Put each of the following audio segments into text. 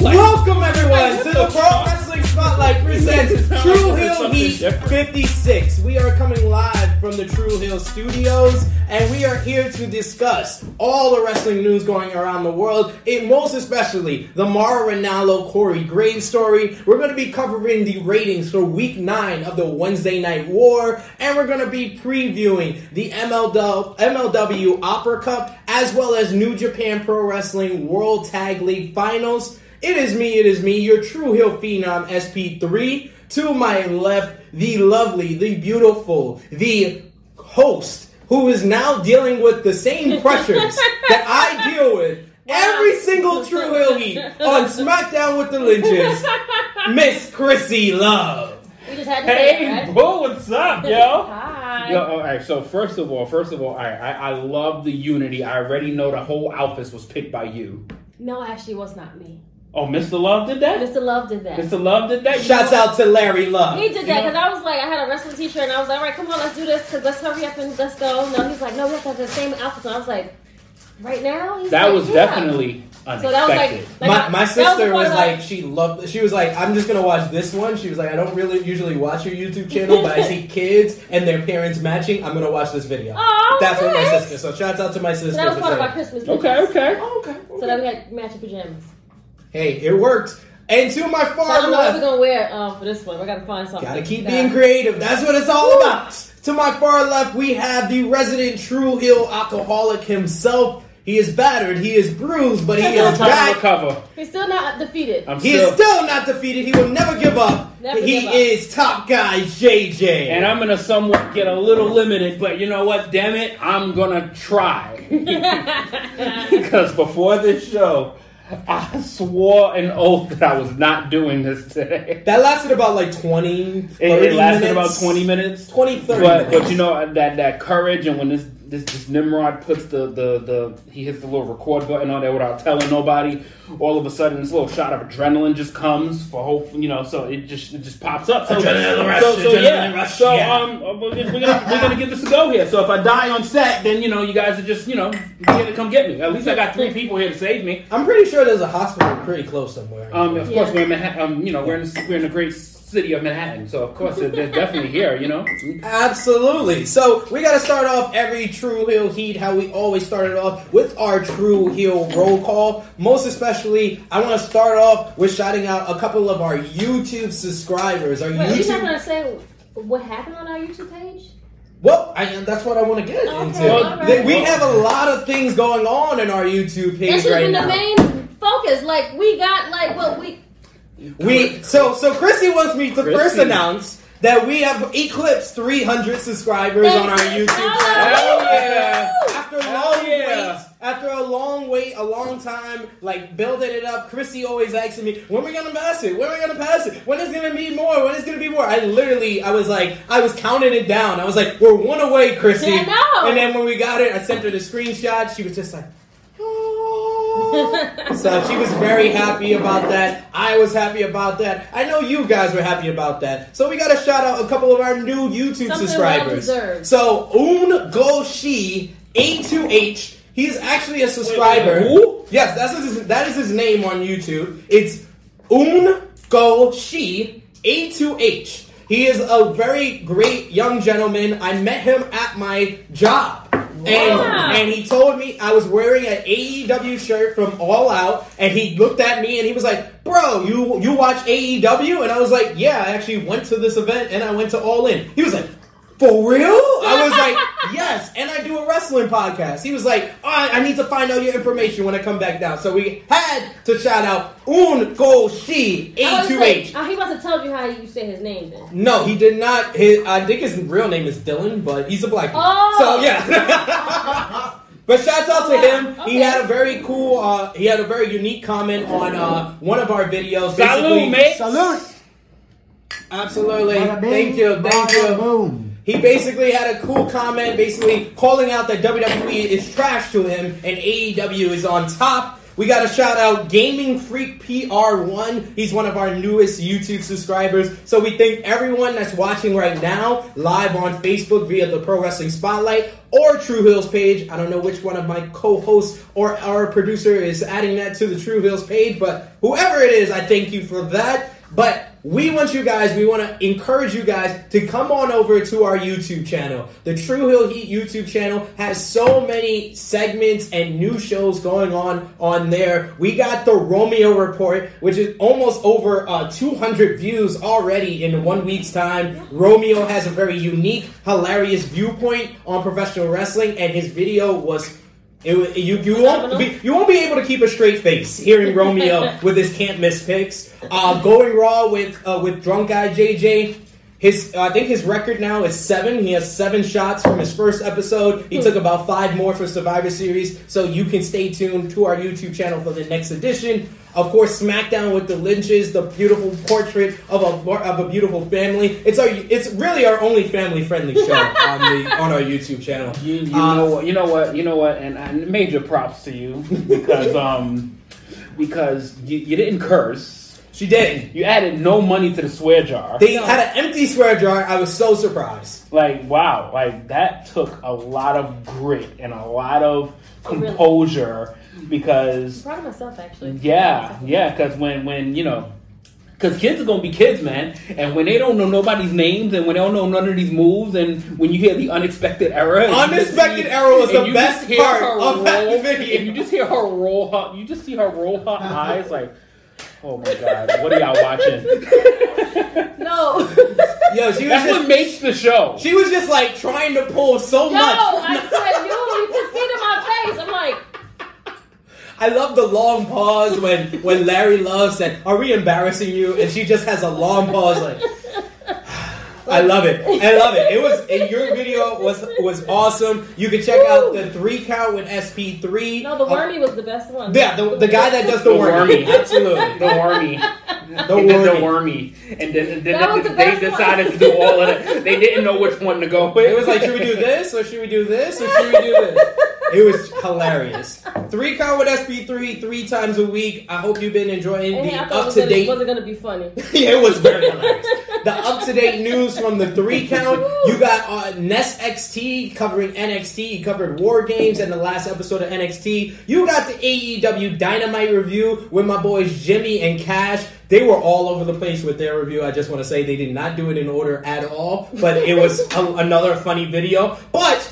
Spotlight. Welcome everyone to the Pro? Wrestling Spotlight presents Tru Heel Heat 56. We are coming live from the Tru Heel Studios, and we are here to discuss all the wrestling news going around the world. It most especially the Mauro Ranallo Corey Graves story. We're going to be covering the ratings for Week Nine of the Wednesday Night War, and we're going to be previewing the MLW, MLW Opera Cup as well as New Japan Pro Wrestling World Tag League Finals. It is me, it is me, your Tru Heel Phenom SP3. To my left, the lovely, the beautiful, the host who is now dealing with the same pressures that I deal with every single Tru Heel Heat on SmackDown with the Lynches, Miss Chrissy Love. We just had to say it, Hey, right? bro, what's up, yo? Hi. Yo, all right. So first of all, first of all, I, I I love the unity. I already know the whole outfit was picked by you. No, actually, it was not me. Oh, Mr. Love did that. Mr. Love did that. Mr. Love did that. Shouts out to Larry Love. He did that because I was like, I had a wrestling t-shirt and I was like, all right, come on, let's do this because let's hurry up and let's go. No, he's like, no, we have to have the same outfit. So I was like, right now? He's That like, was yeah. definitely unexpected. So that was like, like my, my sister the was part like she loved she was like i'm just gonna watch this one she was like i don't really usually watch your youtube channel but i see kids and their parents matching i'm gonna watch this video Oh, that's what my nice. sister so shouts out to my sister So that was part of saying- our Christmas. Okay, okay. Oh, okay, So that we had matching pajamas. Hey it worked and to my So I far don't know what we're gonna wear um, for this one. We gotta find something. gotta keep being creative that's what it's all about to my far left we have the resident tru heel alcoholic himself he is battered he is bruised but he is back recover. He's still not defeated. I'm he still, is still not defeated he will never give up Never he give up. is top guy jj and I'm gonna somewhat get a little limited, but you know what? Damn it, I'm gonna try. because before this show, I swore an oath that I was not doing this today. That lasted about like 20, It, it lasted minutes. about 20 minutes. 20, 30 But, minutes. but you know that that courage and when this, this this Nimrod puts the, the the he hits the little record button on there without telling nobody, all of a sudden this little shot of adrenaline just comes for hope you know so it just it just pops up. So, Adrenaline rush, so, so adrenaline yeah. rush, so yeah. um we're gonna, we're gonna give this a go here. So if I die on set, then you know you guys are just you know here to come get me. At least I got three people here to save me. I'm pretty sure there's a hospital pretty close somewhere. Um, of Yeah. course we're in Manhattan. Um, you know we're in we're in the great city of Manhattan, so of course they're, they're definitely here. You know. Absolutely. So we got to start off every Tru Heel Heat how we always started off with our Tru Heel roll call. Most especially, I want to start off with shouting out a couple of our YouTube subscribers. Our Wait, are you not YouTube. gonna say what happened on our YouTube page? Well, I, that's what I want to get Okay, into. alright. Th- We have a lot of things going on in our YouTube That page should have right been now. the main focus. Like we got like what we We so so Chrissy wants me to Chrissy. first announce that we have eclipsed 300 subscribers on our YouTube channel. Hell yeah. After a Hell long yeah. wait, after a long wait, a long time, like building it up, Chrissy always asking me, when are we gonna pass it? When are we gonna pass it? When is gonna be more? When is gonna be more? I literally, I was like, I was counting it down. I was like, we're one away, Chrissy. I know. And then when we got it, I sent her the screenshot. She was just like. so she was very happy about that. I was happy about that. I know you guys were happy about that. So we got to shout out a couple of our new YouTube Something subscribers. well-deserved. So Un Go Shi A2H. He's actually a subscriber. Wait, wait, who? Yes, that's his, that is his name on YouTube. It's Un Go Shi A2H. He is a very great young gentleman. I met him at my job. And, and he told me I was wearing an AEW shirt from All Out, and he looked at me and he was like, "Bro, you you watch AEW?" And I was like, "Yeah, I actually went to this event and I went to All In." He was like, "For real?" I was like, "Yes," and I do a wrestling podcast. He was like, "All right, I need to find out your information when I come back down." So we had to shout out Un Go Shi I was gonna A2H. uh, he must have told you how you say his name then. No, he did not. His, I think his real name is Dylan, but he's a black dude. Oh. So yeah. but shouts out to him. He had a very cool. Uh, he had a very unique comment on uh, one of our videos. Salute, mate. Salute. Absolutely. Bada Thank you. Thank you. Boom. He basically had a cool comment, basically calling out that WWE is trash to him and AEW is on top. We got to shout out Gaming Freak PR1. He's one of our newest YouTube subscribers. So we thank everyone that's watching right now live on Facebook via the Pro Wrestling Spotlight or Tru Heels page. I don't know which one of my co-hosts or our producer is adding that to the Tru Heels page, but whoever it is, I thank you for that. But we want you guys, we want to encourage you guys to come on over to our YouTube channel. The Tru Heel Heat YouTube channel has so many segments and new shows going on on there. We got the Romeo Report, which is almost over uh, 200 views already in one week's time. Romeo has a very unique, hilarious viewpoint on professional wrestling, and his video was it, you you won't be you won't be able to keep a straight face hearing Romeo with his can't miss picks. Uh, going raw with uh, with drunk guy JJ. His I think his record now is seven. He has seven shots from his first episode. He took about five more for Survivor Series. So you can stay tuned to our YouTube channel for the next edition. Of course, SmackDown with the Lynches, the beautiful portrait of a of a beautiful family. It's our it's really our only family friendly show on the on our YouTube channel. You, you Uh, know what? You know what? You know what? And, and major props to you because um because you, you didn't curse. She did. You added no money to the swear jar. They had an empty swear jar. I was so surprised. like wow, like that took a lot of grit and a lot of Oh, really? composure because proud of myself actually. yeah, yeah, because when when you know. Because kids are gonna be kids, man, and when they don't know nobody's names, and when they don't know none of these moves, and when you hear the unexpected error, and you just Unexpected error was the best part her of that roll- video. And you just hear her roll her, you just see her roll her eyes, like, oh my god, what are y'all watching? No. Yo, she was That's what just, makes the show. she was just like trying to pull so Yo, much. I said you. You can see it in my face. I'm like, I love the long pause when when Larry Love said, "Are we embarrassing you?" and she just has a long pause like. I love it. I love it. It was your video was was awesome. You can check out the three count with SP3. no, the wormy was the best one. Yeah, the, the guy that does the, The wormy. wormy. Absolutely. the wormy. The They did the wormy. wormy, and then, and then That was the they best decided one. to do all of it. They didn't know which one to go with. It was like, should we do this or should we do this or should we do this? It was hilarious. Three count with SP3 three times a week. I hope you've been enjoying And the up to date. wasn't gonna be funny. yeah, it was very hilarious. The up to date news from the three count. You got uh, Nest XT covering NXT. He covered War Games and the last episode of NXT. You got the AEW Dynamite review with my boys Jimmy and Cash. They were all over the place with their review. I just want to say they did not do it in order at all, but it was a, another funny video. But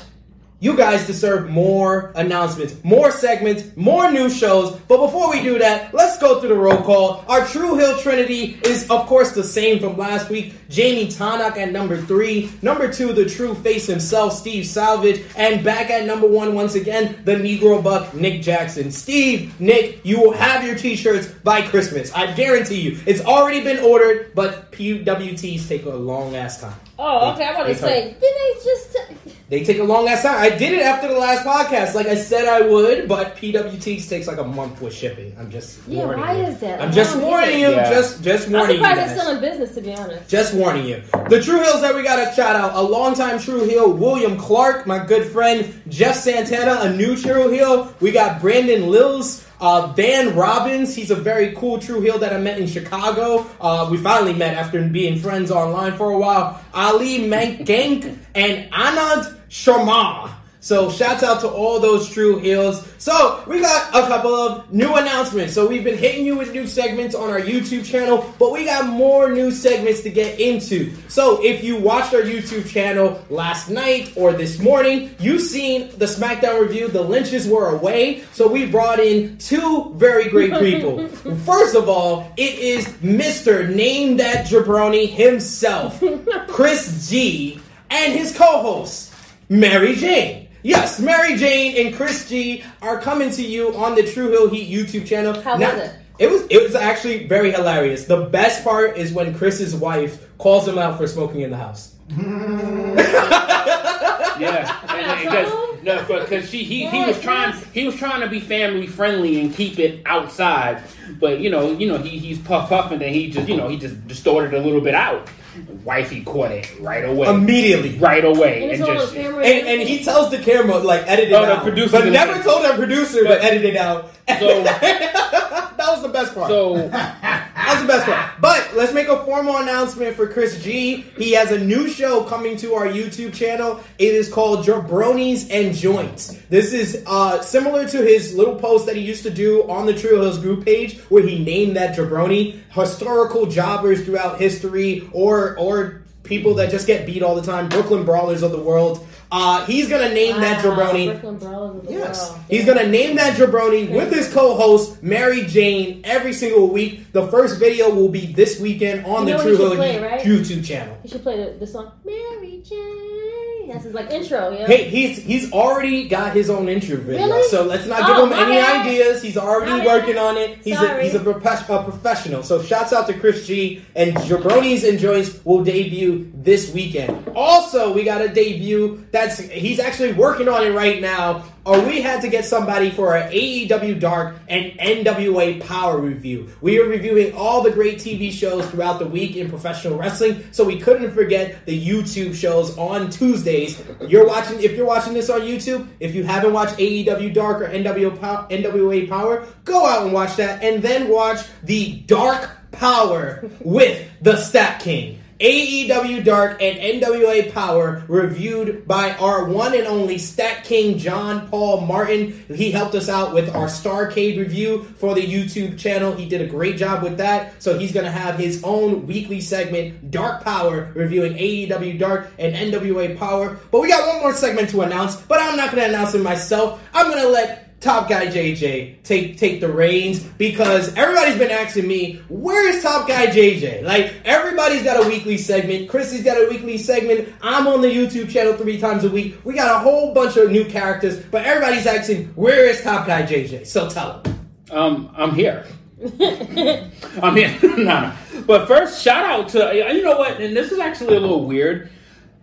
you guys deserve more announcements, more segments, more new shows. But before we do that, let's go through the roll call. Our Tru Heel Trinity is, of course, the same from last week. Jamie Tanak at number three. Number two, the true face himself, Steve Salvage. And back at number one, once again, the Negro Buck, Nick Jackson. Steve, Nick, you will have your t shirts by Christmas. I guarantee you. It's already been ordered, but PWTs take a long ass time. Oh, okay. I want to say, did they just? They take a long ass time. I did it after the last podcast, like I said I would, but PWTs takes like a month with shipping. I'm just Yeah, warning why you. is that? I'm just warning you. Yeah. Just just I'm warning you surprised guys. they're still in business, to be honest. Just warning you. The Tru Heels that we got a shout out. A longtime Tru Heel, William Clark, my good friend. Jeff Santana, a new Tru Heel. We got Brandon Lills. Uh, Van Robbins, he's a very cool Tru Heel that I met in Chicago. Uh, we finally met after being friends online for a while. Ali Mankank and Anand Sharma. So shouts out to all those tru heels. So we got a couple of new announcements. So we've been hitting you with new segments on our YouTube channel, but we got more new segments to get into. So if you watched our YouTube channel last night or this morning, you've seen the SmackDown review. The Lynches were away, so we brought in two very great people. First of all, it is Mr. Name That Jabroni himself, Chris G, and his co-host, Mary Jane. Yes, Mary Jane and Chris G are coming to you on the Tru Heel Heat YouTube channel. How Now- was it? It was it was actually very hilarious. The best part is when Chris's wife calls him out for smoking in the house. Yeah, and because no, because she he, he was trying he was trying to be family friendly and keep it outside, but you know you know he he's puff puffing and he just you know he just distorted a little bit out, Wifey caught it right away. Immediately. right away. And And, just. And, and he tells the camera like edit it Oh, the out, producer's but never say- told our producer But- to edit it out. So- that was the best part. so That was the best part. But let's make a formal announcement for Chris G. He has a new show coming to our YouTube channel. It is called Jabronis and Joints. This is uh, similar to his little post that he used to do on the Tru Heels group page, where he named that jabroni historical jobbers throughout history, or or people that just get beat all the time, Brooklyn brawlers of the world. Uh, he's gonna name that Wow, jabroni. Brooklyn Brawlers of the Yes. world. He's gonna name that jabroni with his co-host Mary Jane every single week. The first video will be this weekend on You the True Hood right? YouTube channel. You should play the, the song Mary Jane. That's his like intro. Yeah. Hey, he's he's already got his own intro video, Really? so let's not Oh, give him any bad. ideas. He's already My working bad. on it. He's a, he's a, profe- a professional. So shouts out to Chris G and Jabronis and Joints will debut this weekend. Also, we got a debut that's he's actually working on it right now. Or we had to get somebody for our AEW Dark and NWA Power review. We are reviewing all the great TV shows throughout the week in professional wrestling, so we couldn't forget the YouTube shows on Tuesdays. You're watching if you're watching this on YouTube. If you haven't watched AEW Dark or NWA Power, go out and watch that, and then watch the Dark Power with the Stat King. AEW Dark and NWA Power reviewed by our one and only Stat King John Paul Martin. He helped us out with our Starcade review for the YouTube channel. He did a great job with that. So he's going to have his own weekly segment, Dark Power, reviewing AEW Dark and NWA Power. But we got one more segment to announce, but I'm not going to announce it myself. I'm going to let Top Guy JJ take take the reins because everybody's been asking me, where's Top Guy JJ? Like everybody's got a weekly segment. Chrissy's got a weekly segment. I'm on the YouTube channel three times a week. We got a whole bunch of new characters, but everybody's asking, where is Top Guy JJ? So tell them. um, I'm here. I'm here. no, no. But first, shout out to you know what? And this is actually a little weird.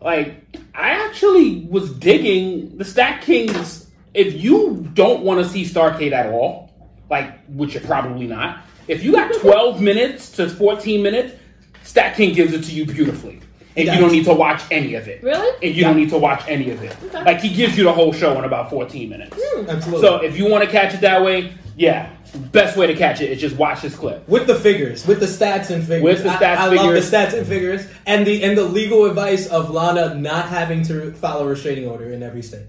Like, I actually was digging the Stat Kings. If you don't want to see Starcade at all, like, which you're probably not, if you got 12 minutes to 14 minutes, Stat King gives it to you beautifully. And you don't need to watch any of it. Really? And you don't need to watch any of it. Okay. Like, he gives you the whole show in about 14 minutes. Hmm. Absolutely. So if you want to catch it that way, yeah, best way to catch it is just watch this clip. with the figures, with the stats and figures. With the I- stats, I, figures. love the stats and figures, and the and the legal advice of Lana not having to follow a restraining order in every state.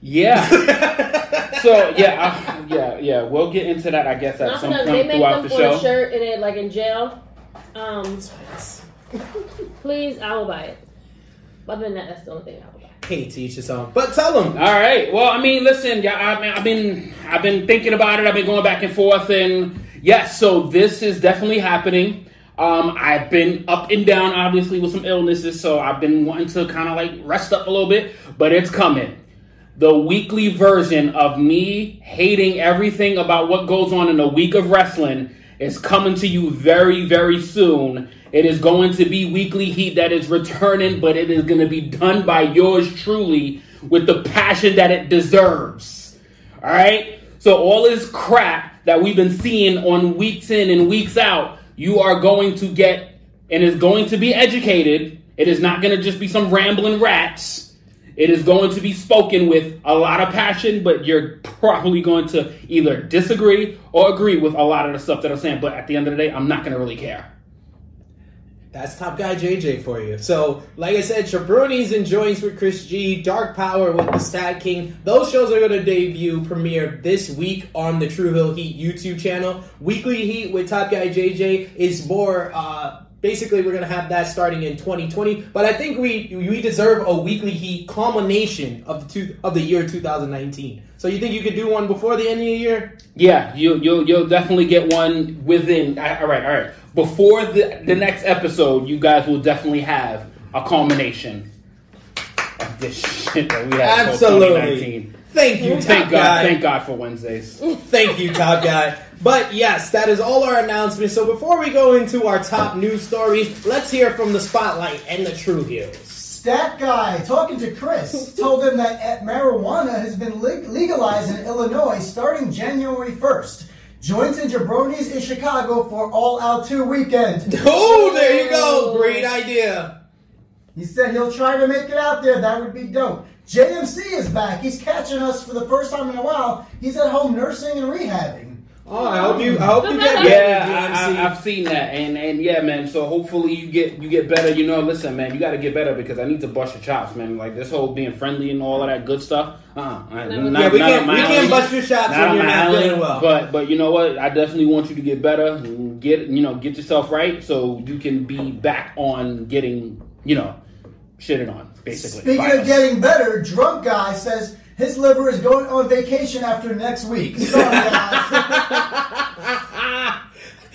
Yeah. so yeah, I, yeah, yeah. We'll get into that, I guess, at Not some point they make throughout them the for a show. shirt and it like in jail. Um, please, I will buy it. Other than that, that's the only thing I will buy. Hey, to each his own. But tell them. All right. Well, I mean, listen, yeah, I mean, I've been, I've been thinking about it. I've been going back and forth, and yes, so this is definitely happening. Um, I've been up and down, obviously, with some illnesses, so I've been wanting to kind of like rest up a little bit, but it's coming. The weekly version of me hating everything about what goes on in a week of wrestling is coming to you very, very soon. It is going to be weekly heat that is returning, but it is going to be done by yours truly with the passion that it deserves. All right? So, all this crap that we've been seeing on weeks in and weeks out, you are going to get and is going to be educated. It is not going to just be some rambling rats. It is going to be spoken with a lot of passion, but you're probably going to either disagree or agree with a lot of the stuff that I'm saying. But at the end of the day, I'm not going to really care. That's Top Guy JJ for you. So, like I said, Jabronis and Joints with Chris G, Dark Power with the Stat King. Those shows are going to debut, premiere this week on the Tru Heel Heat YouTube channel. Weekly Heat with Top Guy JJ is more. Uh, basically, we're going to have that starting in 2020. But I think we we deserve a Weekly Heat culmination of the two, of the year 2019. So, you think you could do one before the end of the year? Yeah, you, you'll you'll definitely get one within. All right, all right. Before the the next episode, you guys will definitely have a culmination of this shit that we had. Absolutely. Thank you, Top Thank God, Guy. thank God for Wednesdays. Thank you, Top Guy. But yes, that is all our announcements. So before we go into our top news stories, let's hear from the Spotlight and the Tru Heels. Stat guy talking to Chris told him that eh, marijuana has been legalized in Illinois starting January 1st. Joints and Jabronis in Chicago for All Out 2 weekend. Oh, there you go. Great idea. He said he'll try to make it out there. That would be dope. JMC is back. He's catching us for the first time in a while. He's at home nursing and rehabbing. Oh, I hope you. I hope you get better, Yeah, I, GMC. I, I've seen that, and and yeah, man. So hopefully you get you get better. You know, listen, man, you got to get better because I need to bust your chops, man. Like this whole being friendly and all of that good stuff. Uh, uh Never. yeah, we can't. We can't bust your shots Not when on you're not island, feeling well. but but you know what? I definitely want you to get better. Get you know get yourself right so you can be back on getting you know shitted on basically. Speaking by of us. getting better, drunk guy says his liver is going on vacation after next week. Sorry, guys.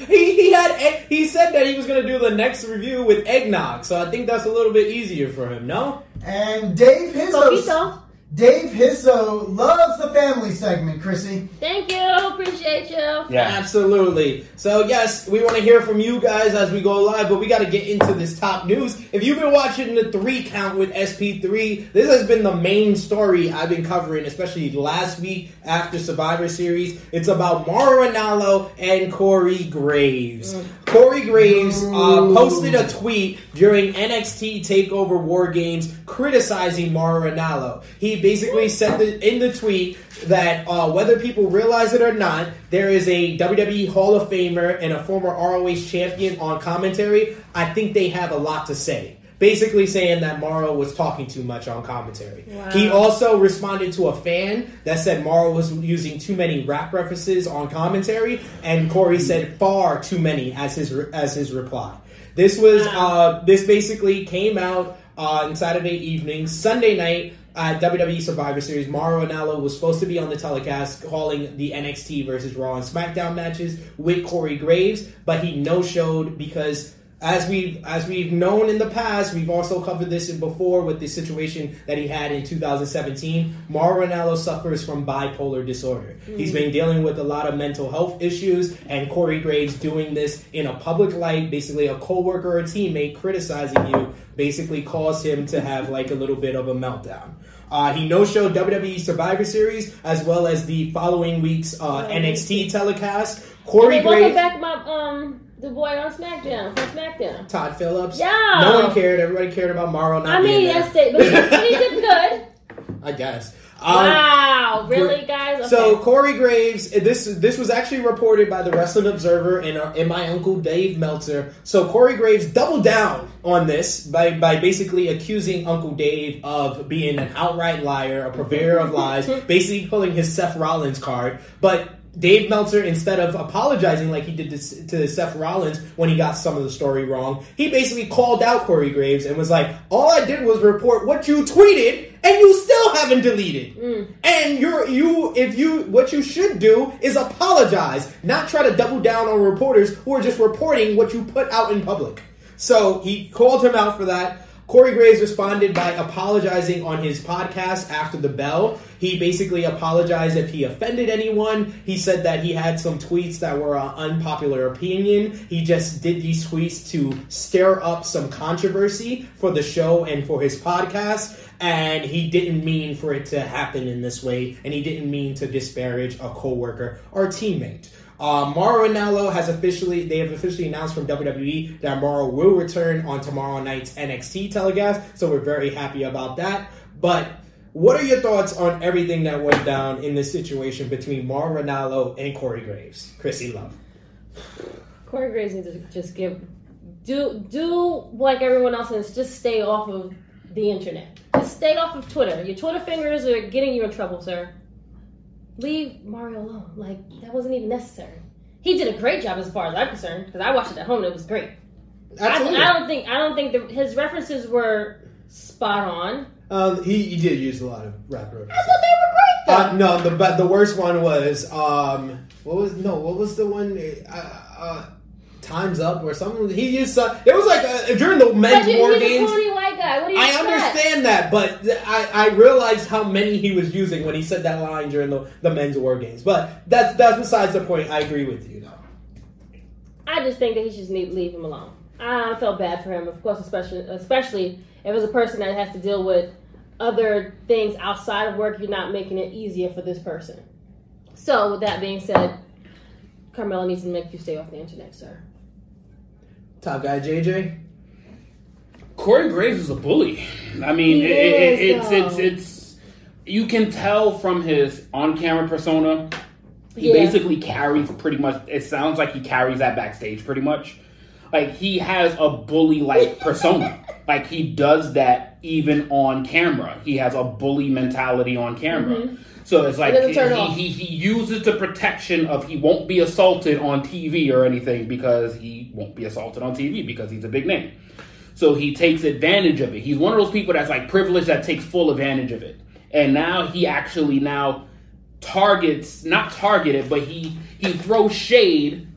he he had egg- he said that he was gonna do the next review with eggnog, so I think that's a little bit easier for him. No. and Dave Hizzo. Coquito. Dave Hisso loves the family segment, Chrissy. Thank you. Appreciate you. yeah. Absolutely. So yes, we want to hear from you guys as we go live, but we got to get into this top news. If you've been watching the three count with SP3, this has been the main story I've been covering, especially last week after Survivor Series. It's about Mauro Ranallo and Corey Graves. Corey Graves uh, posted a tweet during NXT Takeover War Games criticizing Mauro Ranallo. He basically said that in the tweet that uh, whether people realize it or not, there is a WWE Hall of Famer and a former ROH champion on commentary. I think they have a lot to say. Basically saying that Mauro was talking too much on commentary. Wow. He also responded to a fan that said Mauro was using too many rap references on commentary, and Corey said far too many as his as his reply. This was uh, this basically came out uh, on Saturday evening, Sunday night at WWE Survivor Series. Mauro Ranallo was supposed to be on the telecast calling the NXT versus Raw and SmackDown matches with Corey Graves, but he no showed because as we've as we've known in the past, we've also covered this before with the situation that he had in 2017. Mauro Ranallo suffers from bipolar disorder. He's been dealing with a lot of mental health issues, and Corey Graves doing this in a public light, basically a coworker or teammate criticizing you, basically caused him to have like a little bit of a meltdown. Uh, he no-showed WWE Survivor Series as well as the following week's uh, NXT telecast. Corey they welcome Graves. back my um the boy on SmackDown from SmackDown. Tom Phillips. Yeah. No one cared. Everybody cared about Mauro not I mean, yes, they, but he, did good. I guess. Um, wow, really, guys? Okay. So Corey Graves, this this was actually reported by the Wrestling Observer and, uh, and my uncle Dave Meltzer. So Corey Graves doubled down on this by by basically accusing Uncle Dave of being an outright liar, a purveyor of lies, basically pulling his Seth Rollins card. But Dave Meltzer, instead of apologizing like he did to, to Seth Rollins when he got some of the story wrong, he basically called out Corey Graves and was like, "All I did was report what you tweeted, and you still haven't deleted. Mm. And you're you if you what you should do is apologize, not try to double down on reporters who are just reporting what you put out in public." So he called him out for that. Corey Graves responded by apologizing on his podcast after the bell. He basically apologized if he offended anyone. He said that he had some tweets that were an unpopular opinion. He just did these tweets to stir up some controversy for the show and for his podcast. And he didn't mean for it to happen in this way, and he didn't mean to disparage a coworker or teammate. Uh, Mauro Ranallo has officially, they have officially announced from WWE that Mauro will return on tomorrow night's NXT telecast, so we're very happy about that. But what are your thoughts on everything that went down in this situation between Mauro Ranallo and Corey Graves? Chrissy Love. Corey Graves needs to just give do do like everyone else and just stay off of the internet. Just stay off of Twitter. Your Twitter fingers are getting you in trouble, sir. Leave Mario alone. Like that wasn't even necessary. He did a great job as far as I'm concerned because I watched it at home and it was great. I, Absolutely. I don't think I don't think the, his references were spot on. Um, he, he did use a lot of rap references. I thought they were great though. Uh, no, the but the worst one was um what was no what was the one uh, uh times up or something he used some, it was like uh, during the men's war games guy. What do you I expect? understand that but I, I realized how many he was using when he said that line during the, the men's war games but that's that's besides the point I agree with you though I just think that he should need leave him alone. I felt bad for him, of course, especially especially if it's a person that has to deal with other things outside of work. You're not making it easier for this person. So, with that being said, Carmelo needs to make you stay off the internet, sir. Top guy JJ. Corey Graves is a bully. I mean, He it, it, it's it's it's you can tell from his on-camera persona. He Yeah. basically carries pretty much. It sounds like he carries that backstage pretty much. Like he has a bully-like persona. Like he does that even on camera. He has a bully mentality on camera. So it's like doesn't he, he, he uses the protection of he won't be assaulted on TV or anything because he won't be assaulted on TV because he's a big name. So he takes advantage of it. He's one of those people that's like privileged that takes full advantage of it. And now he actually now targets not targeted, but he he throws shade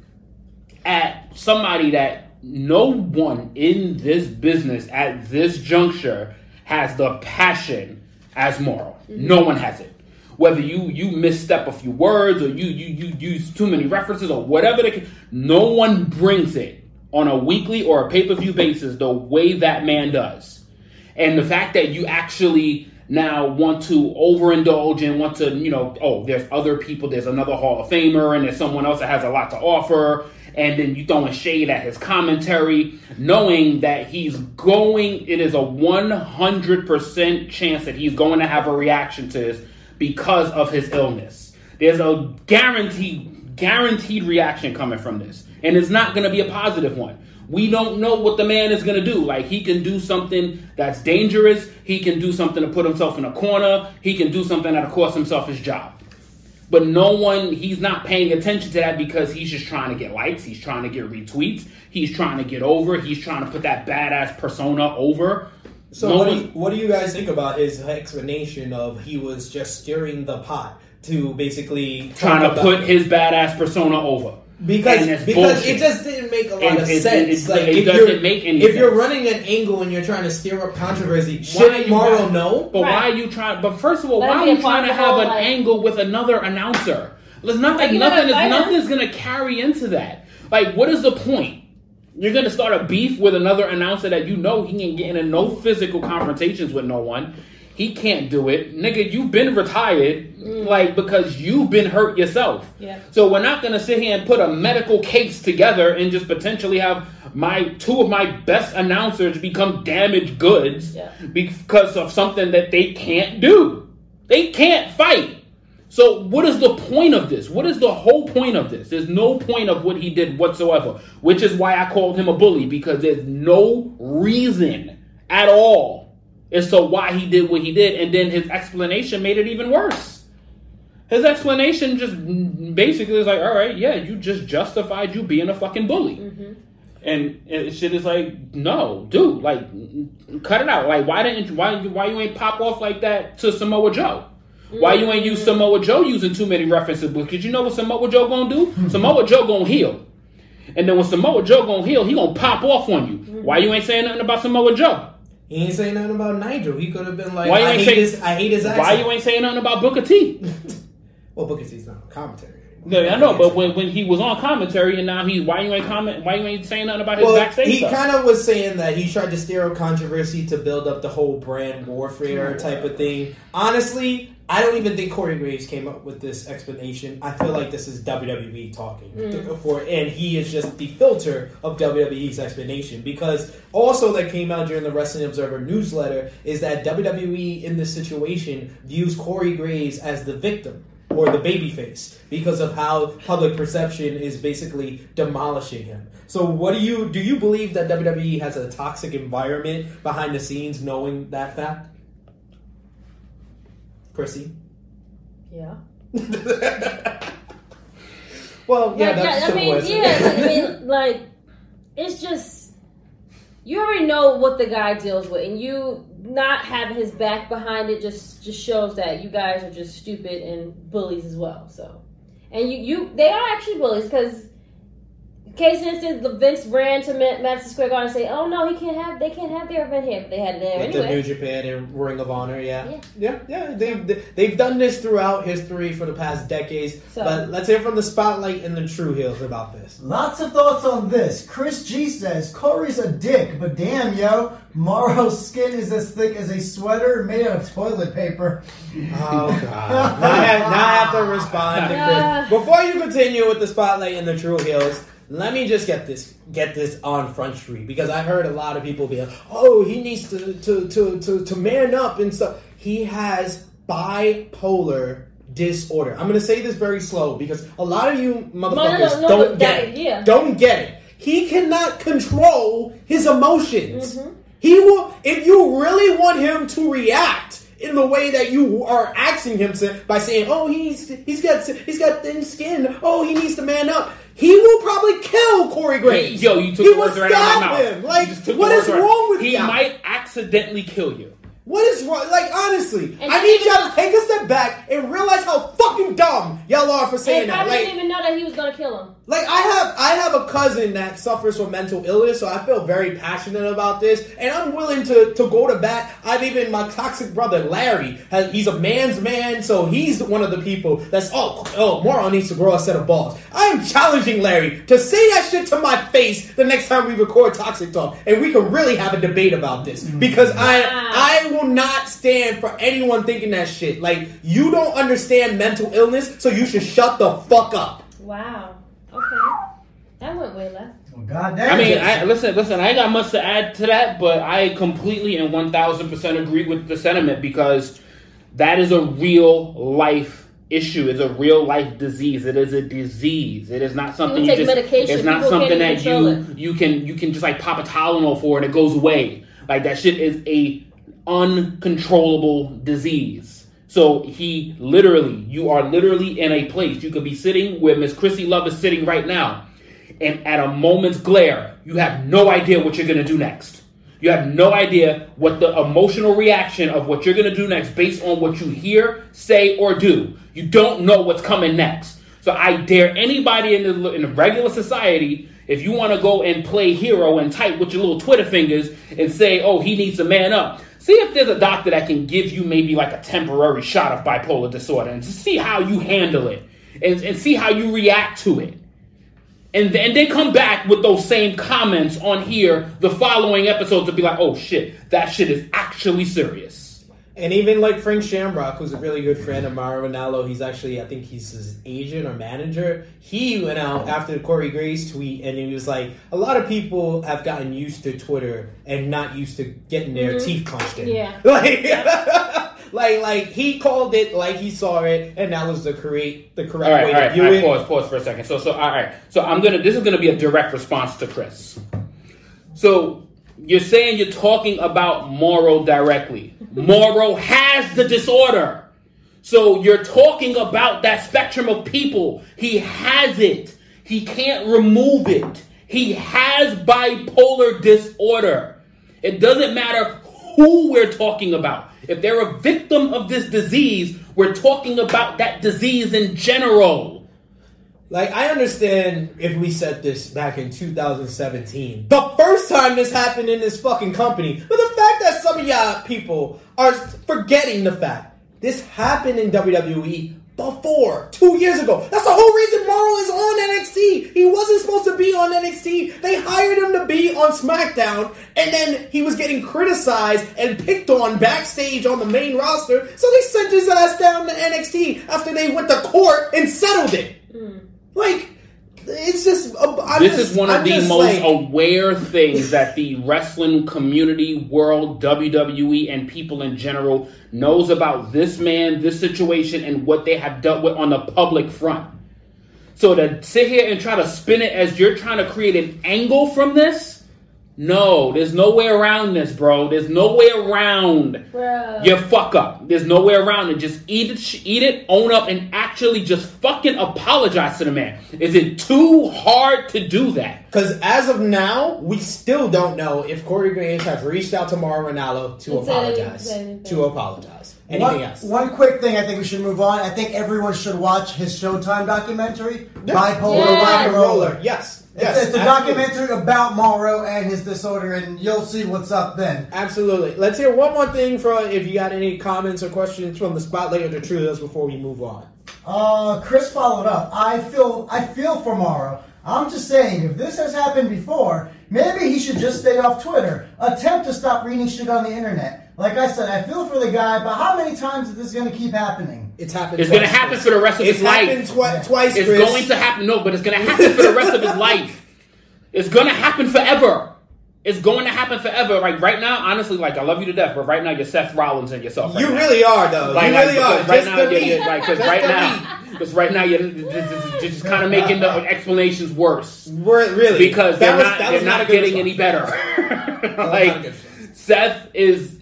at somebody that no one in this business at this juncture has the passion as Mauro. Mm-hmm. No one has it. Whether you you misstep a few words or you you you use too many references or whatever, they can, no one brings it on a weekly or a pay per view basis the way that man does. And the fact that you actually now want to overindulge and want to, you know, oh, there's other people, there's another Hall of Famer, and there's someone else that has a lot to offer, and then you throwing shade at his commentary, knowing that he's going, it is a 100% chance that he's going to have a reaction to this because of his illness. There's a guaranteed, guaranteed reaction coming from this, and it's not going to be a positive one. We don't know what the man is going to do. Like, he can do something that's dangerous. He can do something to put himself in a corner. He can do something that'll cost himself his job. But no one, he's not paying attention to that because he's just trying to get likes. He's trying to get retweets. He's trying to get over. He's trying to put that badass persona over. So No what, do you, what do you guys think about his explanation of he was just stirring the pot to basically trying to put his badass persona over. Because because bullshit. it just didn't make a lot It- of it- sense. it- like it if doesn't you're make any if you're running an angle and you're trying to stir up controversy, Why shouldn't Mauro have- know? But why are you trying? But first of all, Let why are you trying to have an the like- angle with another announcer? It's not like nothing. gotta Is, nothing's gonna carry into that. Like, what is the point? You're gonna start a beef with another announcer that you know he can get in no physical confrontations with no one. He can't do it, nigga. You've been retired, mm. like because you've been hurt yourself. Yeah. So we're not gonna sit here and put a medical case together and just potentially have my two of my best announcers become damaged goods Yeah. because of something that they can't do. They can't fight. So what is the point of this? What is the whole point of this? There's no point of what he did whatsoever, which is why I called him a bully because there's no reason at all as to why he did what he did, and then his explanation made it even worse. His explanation just basically is like, all right, yeah, you just justified you being a fucking bully. Mm-hmm. And it, shit is like, no, dude, like, cut it out. Like, why didn't why why you ain't pop off like that to Samoa Joe? Why you ain't use mm-hmm. Samoa Joe using too many references? Because you know what Samoa Joe gonna do? Samoa Joe gonna heal, and then when Samoa Joe gonna heal, he gonna pop off on you. Why mm-hmm. you ain't saying nothing about Samoa Joe? He ain't saying nothing about Nigel. He could have been like, Why you I ain't hate say- his, I hate his accent. Why you ain't saying nothing about Booker T? Well, Booker T's not on commentary No, I know, but when, when he was on commentary and now he why you ain't comment why you ain't saying nothing about his Well, backstage he kind of was saying that he tried to stir up controversy to build up the whole brand warfare type of thing. Honestly, I don't even think Corey Graves came up with this explanation. I feel like this is WWE talking mm. for, and he is just the filter of WWE's explanation. Because also that came out during the Wrestling Observer newsletter is that WWE in this situation views Corey Graves as the victim or the babyface because of how public perception is basically demolishing him. So, what do you do? You believe that WWE has a toxic environment behind the scenes, knowing that fact? Chrissy. Yeah. well, yeah, Like, that's I mean, yeah, I mean, like, it's just you already know what the guy deals with, and you not having his back behind it just just shows that you guys are just stupid and bullies as well. So, and you you they are actually bullies because case instance, the Vince ran to Ma- Madison Square Garden and say, "Oh no, he can't have. They can't have their event here." But they had it there With the New. Japan and Ring of Honor, yeah, Yeah. yeah, yeah. They've they've done this throughout history for the past decades. So- but let's hear from the spotlight and the Tru Heels about this. Lots of thoughts on this. Chris G says Corey's a dick, but damn yo, Mauro's skin is as thick as a sweater made out of toilet paper. Oh god! now, I have, now I have to respond to Chris. Uh. Before you continue with the spotlight and the Tru Heels, let me just get this get this on Front Street because I heard a lot of people be like, "Oh, he needs to to to to, to man up and stuff." He has bipolar disorder. I'm going to say this very slow because a lot of you motherfuckers no, no, don't but get it. yeah. Don't get it. He cannot control his emotions. Mm-hmm. He will. If you really want him to react in the way that you are asking him to, by saying, "Oh, he's he's got he's got thin skin. Oh, he needs to man up." He will probably kill Corey Graves. Yo, you took he the words will right out of my stab mouth. him. Like, You just took the what is right- wrong with He you? He might accidentally kill you. What is wrong? Like, honestly, I need y'all to take a step back and realize how fucking dumb y'all are for saying And that. Like, didn't even know that he was gonna kill him. like I have I have a cousin that suffers from mental illness, so I feel very passionate about this, and I'm willing to, to go to bat. I've even my toxic brother Larry, has, he's a man's man, so he's one of the people that's oh oh Mauro needs to grow a set of balls. I am challenging Larry to say that shit to my face the next time we record Toxic Talk, and we can really have a debate about this because I Wow. I will not stand for anyone thinking that shit. Like you don't understand mental illness, so you should shut the fuck up. Wow. Okay. That went way left. Well, goddamn. I mean, I, listen, listen. I ain't got much to add to that, but I completely and one thousand percent agree with the sentiment because that is a real life issue. It's a real life disease. It is a disease. It is not something you take just. medication. It's not People something that you control you can you can just like pop a Tylenol for and it goes away. Like that shit is a uncontrollable disease. So he literally, you are literally in a place. You could be sitting where Miss Chrissy Love is sitting right now, and at a moment's glare, you have no idea what you're gonna do next. You have no idea what the emotional reaction of what you're gonna do next based on what you hear, say, or do. You don't know what's coming next. So I dare anybody in the in the regular society, if you want to go and play hero and type with your little Twitter fingers and say, "Oh, he needs to man up." See if there's a doctor that can give you maybe like a temporary shot of bipolar disorder and see how you handle it and, and see how you react to it. And then they come back with those same comments on here the following episode to be like, oh shit, that shit is actually serious. And even like Frank Shamrock, who's a really good friend of Mauro Ranallo, he's actually, I think he's his agent or manager. He went out after the Corey Graves tweet and he was like, a lot of people have gotten used to Twitter and not used to getting their mm-hmm. teeth punched in. Yeah. Like, like, like he called it like he saw it, and that was the correct, the correct All right, way all to right, view all right. it. Pause, pause for a second. So, so, all right. So, I'm gonna. This is gonna be a direct response to Chris. So, you're saying you're talking about Mauro directly. Mauro has the disorder. So, you're talking about that spectrum of people. He has it. He can't remove it. He has bipolar disorder. It doesn't matter who we're talking about. If they're a victim of this disease, we're talking about that disease in general. Like, I understand if we said this back in 2017, the first time this happened in this fucking company, but the fact that some of y'all people are forgetting the fact this happened in WWE before, two years ago. That's the whole reason Mauro is on NXT. He wasn't supposed to be on NXT. They hired him to be on SmackDown, and then he was getting criticized and picked on backstage on the main roster, so they sent his ass down to NXT after they went to court and settled it. Mm. Like, it's just. uh, I'm this just- is one of I'm the most like- aware things that the wrestling community, world, WWE, and people in general knows about this man, this situation, and what they have dealt with on the public front. So to sit here and try to spin it as you're trying to create an angle from this, no, there's no way around this, bro. There's no way around Bro. your fuck up. There's no way around it. Just eat it, eat it, own up, and actually just fucking apologize to the man. Is it too hard to do that? Because as of now, we still don't know if Corey Graves have reached out to Mauro Ranallo to And said- apologize. said. To apologize. Anything one, else? One quick thing I think we should move on. I think everyone should watch his Showtime documentary, Bipolar Yeah. Rock and Roller. Yes. It's, yes. it's a absolutely. documentary about Monroe and his disorder, and you'll see what's up then. Absolutely. Let's hear one more thing from if you got any comments or questions from the spotlight or the True before we move on. Uh, Chris followed up. I feel I feel for Mauro. I'm just saying, if this has happened before, maybe he should just stay off Twitter. Attempt to stop reading shit on the internet. Like I said, I feel for the guy, but how many times is this going to keep happening? It's happened. It's twice, gonna happen for the rest of It's his life. twi- Yeah. twice. It's Chris. going to happen. No, but it's going to happen for the rest of his life. It's going to happen forever. It's going to happen forever. Like right now, honestly, like I love you to death, but right now you're Seth Rollins and yourself. Right You now. really are, though. Like, you like, really are. right Just now, the you're, you're, like, because Just right the now, because right now you're, you're just kind of making the explanations worse. We're- really because That they're was- not that they're was not, a getting response. any better. like. Seth is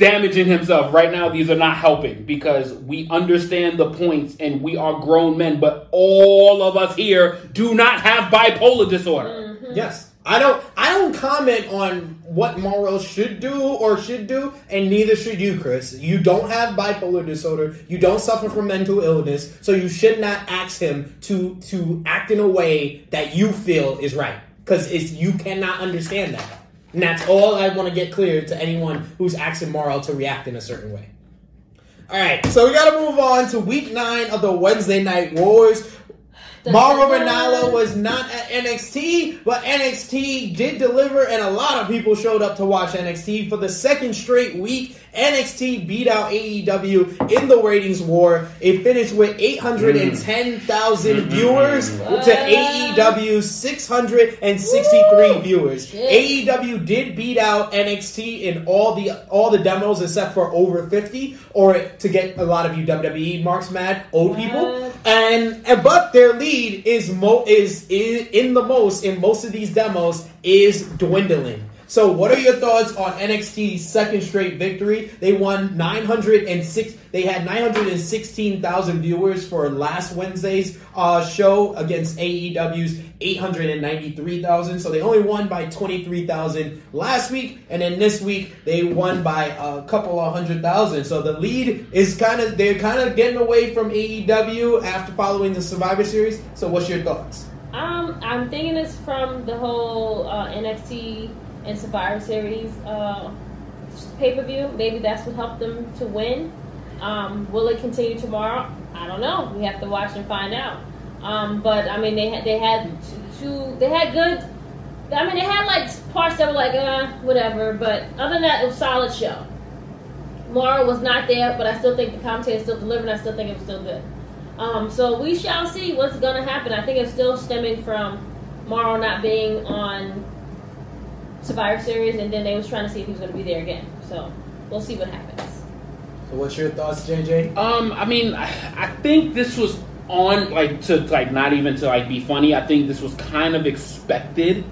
damaging himself right now. These are not helping because we understand the points and we are grown men, but all of us here do not have bipolar disorder. Mm-hmm. Yes. I don't I don't comment on what Mauro should do or should do, and neither should you, Chris. You don't have bipolar disorder. You don't suffer from mental illness, so you should not ask him to to act in a way that you feel is right. Because it's you cannot understand that. And that's all I want to get clear to anyone who's asking Mauro to react in a certain way. All right, so we got to move on to week nine of the Wednesday Night Wars. Mauro Ranallo was not at NXT, but NXT did deliver, and a lot of people showed up to watch NXT for the second straight week. NXT beat out AEW in the ratings war. It finished with 810,000 mm. viewers mm-hmm. to AEW's 663 viewers. Shit. AEW did beat out NXT in all the all the demos except for over 50, or to get a lot of you WWE marks mad, old people. And, and but their lead is mo is, is in the most in most of these demos is dwindling. So what are your thoughts on NXT's second straight victory? They won 906 they had 916,000 viewers for last Wednesday's uh, show against AEW's 893,000. So they only won by 23,000 last week and then this week they won by a couple of hundred thousand. So the lead is kind of they're kind of getting away from AEW after following the Survivor series. So what's your thoughts? Um, I'm thinking it's from the whole uh, NXT and Survivor Series uh, pay per view. Maybe that's what helped them to win. Um, will it continue tomorrow? I don't know. We have to watch and find out. Um, but I mean, they had they had two. They had good. I mean, they had like parts that were like, uh, whatever. But other than that, it was solid show. Mauro was not there, but I still think the commentator is still delivered. I still think it was still good. Um, so we shall see what's going to happen. I think it's still stemming from Mauro not being on Survivor Series, and then they was trying to see if he was going to be there again. So we'll see what happens. So what's your thoughts, JJ? Um, I mean, I, I think this was on like to like not even to like be funny. I think this was kind of expected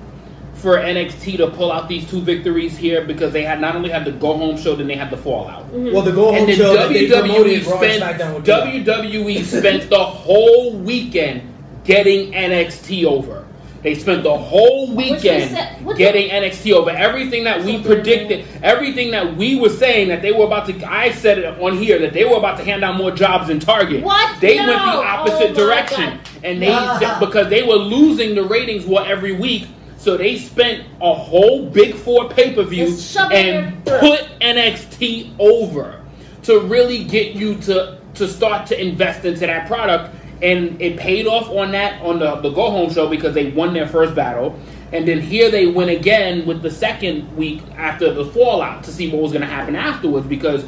for NXT to pull out these two victories here because they had not only had the go home show, then they had the fallout. Well, the go home And then show WWE promoted Raw and spent SmackDown would do that. WWE spent the whole weekend getting NXT over. They spent the whole weekend said- getting NXT over. Everything that we predicted, everything that we were saying that they were about to. I said it on here that they were about to hand out more jobs in Target. What? They No. went the opposite Oh direction, and they Ah. because they were losing the ratings war every week. So they spent a whole big four pay per view Just shove it in and put NXT over to really get you to to start to invest into that product. And it paid off on that on the, the go home show because they won their first battle. And then here they win again with the second week after the fallout to see what was going to happen afterwards because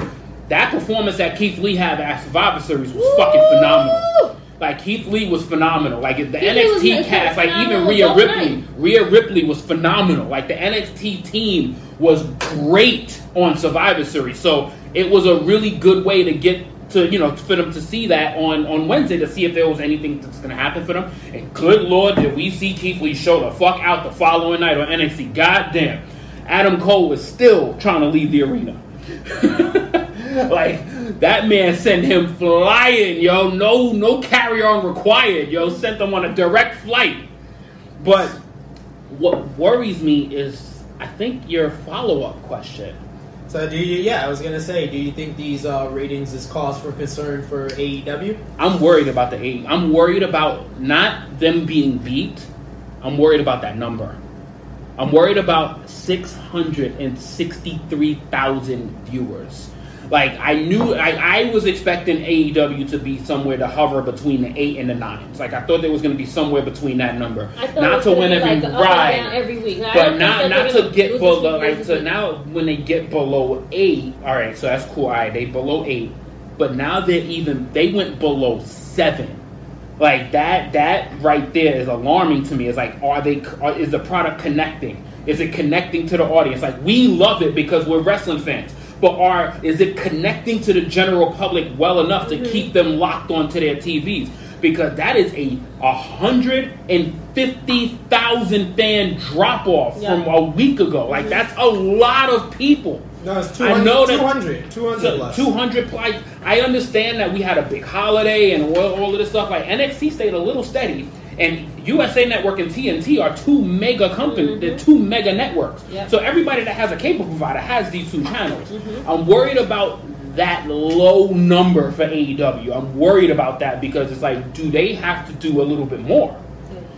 that performance that Keith Lee had at Survivor Series was fucking phenomenal. Like Keith Lee was phenomenal. Like the Keith Lee was NXT cast, like even Rhea Ripley, nights. Rhea Ripley was phenomenal. Like the NXT team was great on Survivor Series. So it was a really good way to get to you know for them to see that on on Wednesday to see if there was anything that's going to happen for them. And good lord, did we see Keith Lee show the fuck out the following night on NXT? Goddamn, Adam Cole was still trying to leave the arena. like that man sent him flying, yo. No, no carry on required, yo. Sent them on a direct flight. But what worries me is, I think your follow up question. So do you? Yeah, I was gonna say, do you think these uh, ratings is cause for concern for AEW? I'm worried about the eight. I'm worried about not them being beat. I'm worried about that number. I'm worried about 663,000 viewers. Like I knew, I, I was expecting AEW to be somewhere to hover between the eight and the nines. Like I thought there was going to be somewhere between that number, not to win every like ride, every week. But not not to get below. Like now when they get below eight, all right, so that's cool. All right, they below eight, but now they're even. They went below seven. Like that, that right there is alarming to me. It's like, are they? Are, is the product connecting? Is it connecting to the audience? Like we love it because we're wrestling fans, but are is it connecting to the general public well enough to keep mm-hmm. them locked onto their TVs? Because that is a hundred and fifty thousand fan drop off Yeah. from a week ago. Like mm-hmm. that's a lot of people. No, it's I 200, know that- 200, 200 So, less. 200 like I understand that we had a big holiday and all, all of this stuff like NXT stayed a little steady and USA Network and TNT are two mega companies mm-hmm. they're two mega networks Yep. so everybody that has a cable provider has these two channels mm-hmm. I'm worried about that low number for AEW I'm worried about that because it's like do they have to do a little bit more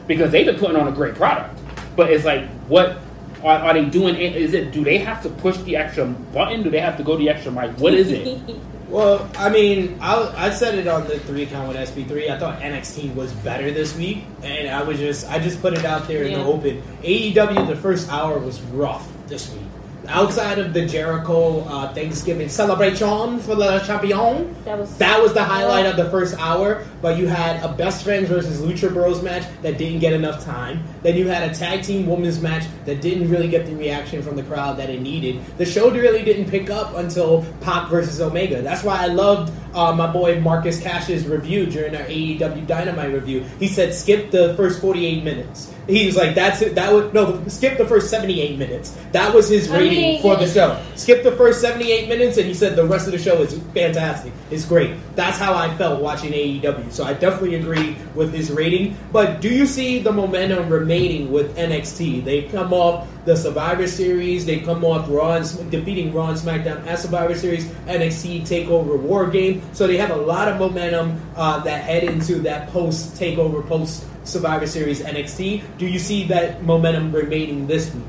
because they've been putting on a great product. But it's like, what are, are they doing? Is it? Do they have to push the extra button? Do they have to go the extra mile? What is it? Well, I mean, I, I said it on the three count with SP3. I thought NXT was better this week, and I was just I just put it out there in the open. AEW the first hour was rough this week. Outside of the Jericho uh, Thanksgiving celebration for the champion, That was that was the highlight of the first hour. But you had a best friends versus Lucha Bros match that didn't get enough time. Then you had a tag team women's match that didn't really get the reaction from the crowd that it needed. The show really didn't pick up until Pac versus Omega. That's why I loved uh, my boy Marcus Cash's review during our AEW Dynamite review. He said skip the first 48 minutes. He was like, "That's it. That would no. Skip the first 78 minutes. That was his I rating mean, for the show. Skip the first 78 minutes, and he said the rest of the show is fantastic. It's great. That's how I felt watching AEW. So I definitely agree with his rating. But do you see the momentum remaining with NXT? They come off the Survivor Series. They come off Raw and, defeating Raw and SmackDown at Survivor Series. NXT Takeover War Game. So they have a lot of momentum uh, that head into that post Takeover, post Survivor Series NXT. Do you see that momentum remaining this week?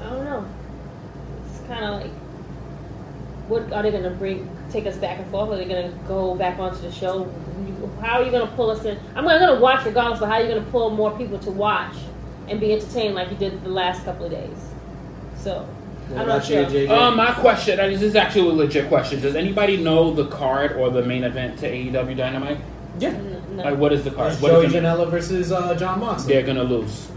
I don't know. It's kind of like, what are they going to bring? Take us back and forth? Are they going to go back onto the show? How are you going to pull us in? I'm going to watch regardless, but how are you going to pull more people to watch and be entertained like you did the last couple of days? So, What I'm not you, sure. JJ? Um, my question, and this is actually a legit question. Does anybody know the card or the main event to AEW Dynamite? yeah. No. Like, what is the card? It's What Joey is Janela versus uh, Jon Moxley. they're gonna lose.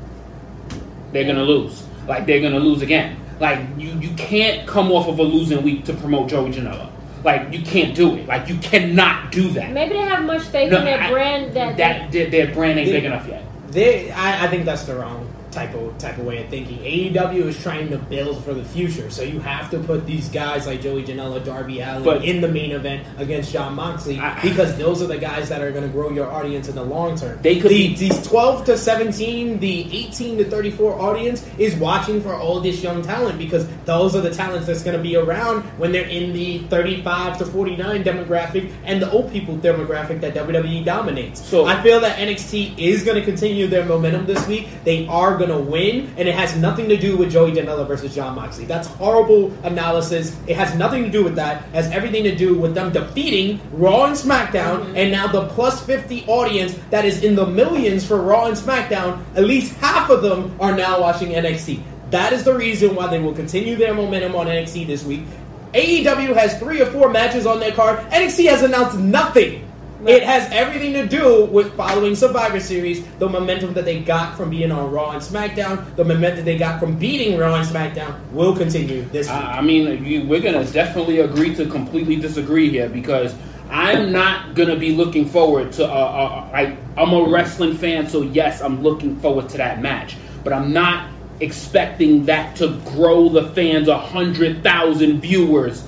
They're gonna lose. Like they're gonna lose again. Like you, you can't come off of a losing week to promote Joey Janela. Like you can't do it. Like you cannot do that. Maybe they have much faith No, in their I- brand that, that their, their brand ain't They- big enough yet. They, I, I think that's the wrong type of type of way of thinking. AEW is trying to build for the future, so you have to put these guys like Joey Janela, Darby Allin But- in the main event against Jon Moxley I- because those are the guys that are going to grow your audience in the long term. They could the, be- these twelve to seventeen, the eighteen to thirty four audience is watching for all this young talent because those are the talents that's going to be around when they're in the thirty five to forty nine demographic and the old people demographic that WWE dominates. So- I feel that NXT is going to continue their momentum this week. They are going to win, and it has nothing to do with Joey Janela versus Jon Moxley. That's horrible analysis. It has nothing to do with that. It has everything to do with them defeating Raw and SmackDown, mm-hmm. and now the plus 50 audience that is in the millions for Raw and SmackDown, at least half of them are now watching NXT. That is the reason why they will continue their momentum on NXT this week. AEW has three or four matches on their card. NXT has announced nothing. It has everything to do with following Survivor Series, the momentum that they got from being on Raw and SmackDown, the momentum they got from beating Raw and SmackDown will continue this week. I I mean, we're gonna definitely agree to completely disagree here because I'm not gonna be looking forward to. Uh, uh, I, I'm a wrestling fan, so yes, I'm looking forward to that match, but I'm not expecting that to grow the fans a hundred thousand viewers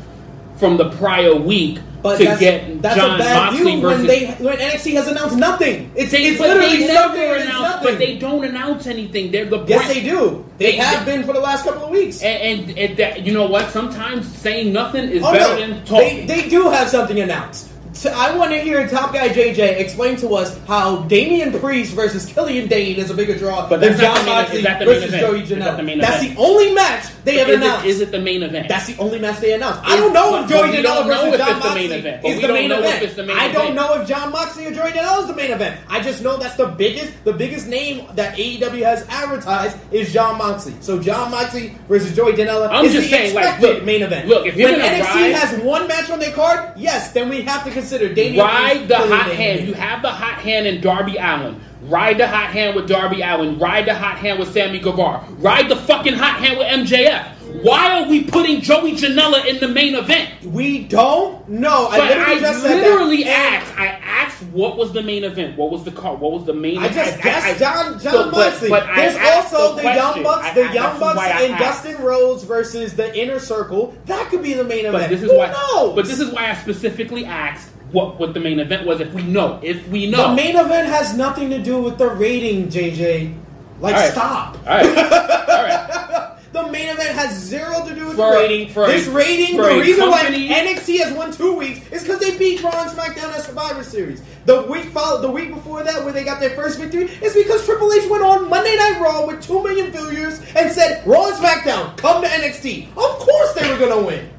from the prior week but to that's, get that's John a bad Moxley view versus. when they when NXT has announced nothing. It's, They- it's literally they something. never It's announced nothing. nothing. but they don't announce anything. They're the yes, they do. They, They- have been for the last couple of weeks. And, and, and that, you know what? Sometimes saying nothing is Oh better no, than they, talking. they do have something announced. So I want to hear Top Guy JJ explain to us how Damian Priest versus Killian Dain is a bigger draw But than Jon Moxley is that versus event? Joey Is that Janela. the That's event? the only match they have is, announced. it, is it the main event? That's the only match they announced. I don't know but- if Joey Janela versus John it's the main Moxley event, is the main event. it's the main I don't know if Jon Moxley or Joey Janela is the main event. I just know that's the biggest, the biggest name that AEW has advertised is Jon Moxley. So Jon Moxley versus Joey Janela I'm is just the saying, like, expected look, main event. look, if when NXT has one match on their card, yes, then we have to consider Damian Ride the hot hand. You have the hot hand in Darby Allin. Ride the hot hand with Darby Allin. Ride the hot hand with Sammy Guevara. Ride the fucking hot hand with MJF. Why are we putting Joey Janela in the main event? We don't know. I But literally I, just said literally asked. I asked what was the main event. What was the card? What was the main? I just guessed John John so, but- Moxley. but I There's also the the, Young. Bucks, the I- Young Bucks and. Dustin Rhodes versus the Inner Circle. That could be the main event. But this is Who why. knows? But this is why I specifically asked what what the main event was. If we know, if we know, the main event has nothing to do with the rating, JJ. Like right. stop. All right. All right. The main event has zero to do with For- the rating. for a- this rating, for the a reason company- why NXT has won two weeks is because they beat Raw and SmackDown at Survivor Series. The week follow, the week before that, where they got their first victory, is because Triple H went on Monday Night Raw with two million viewers and said, "Raw and SmackDown, come to NXT." Of course, they were gonna win.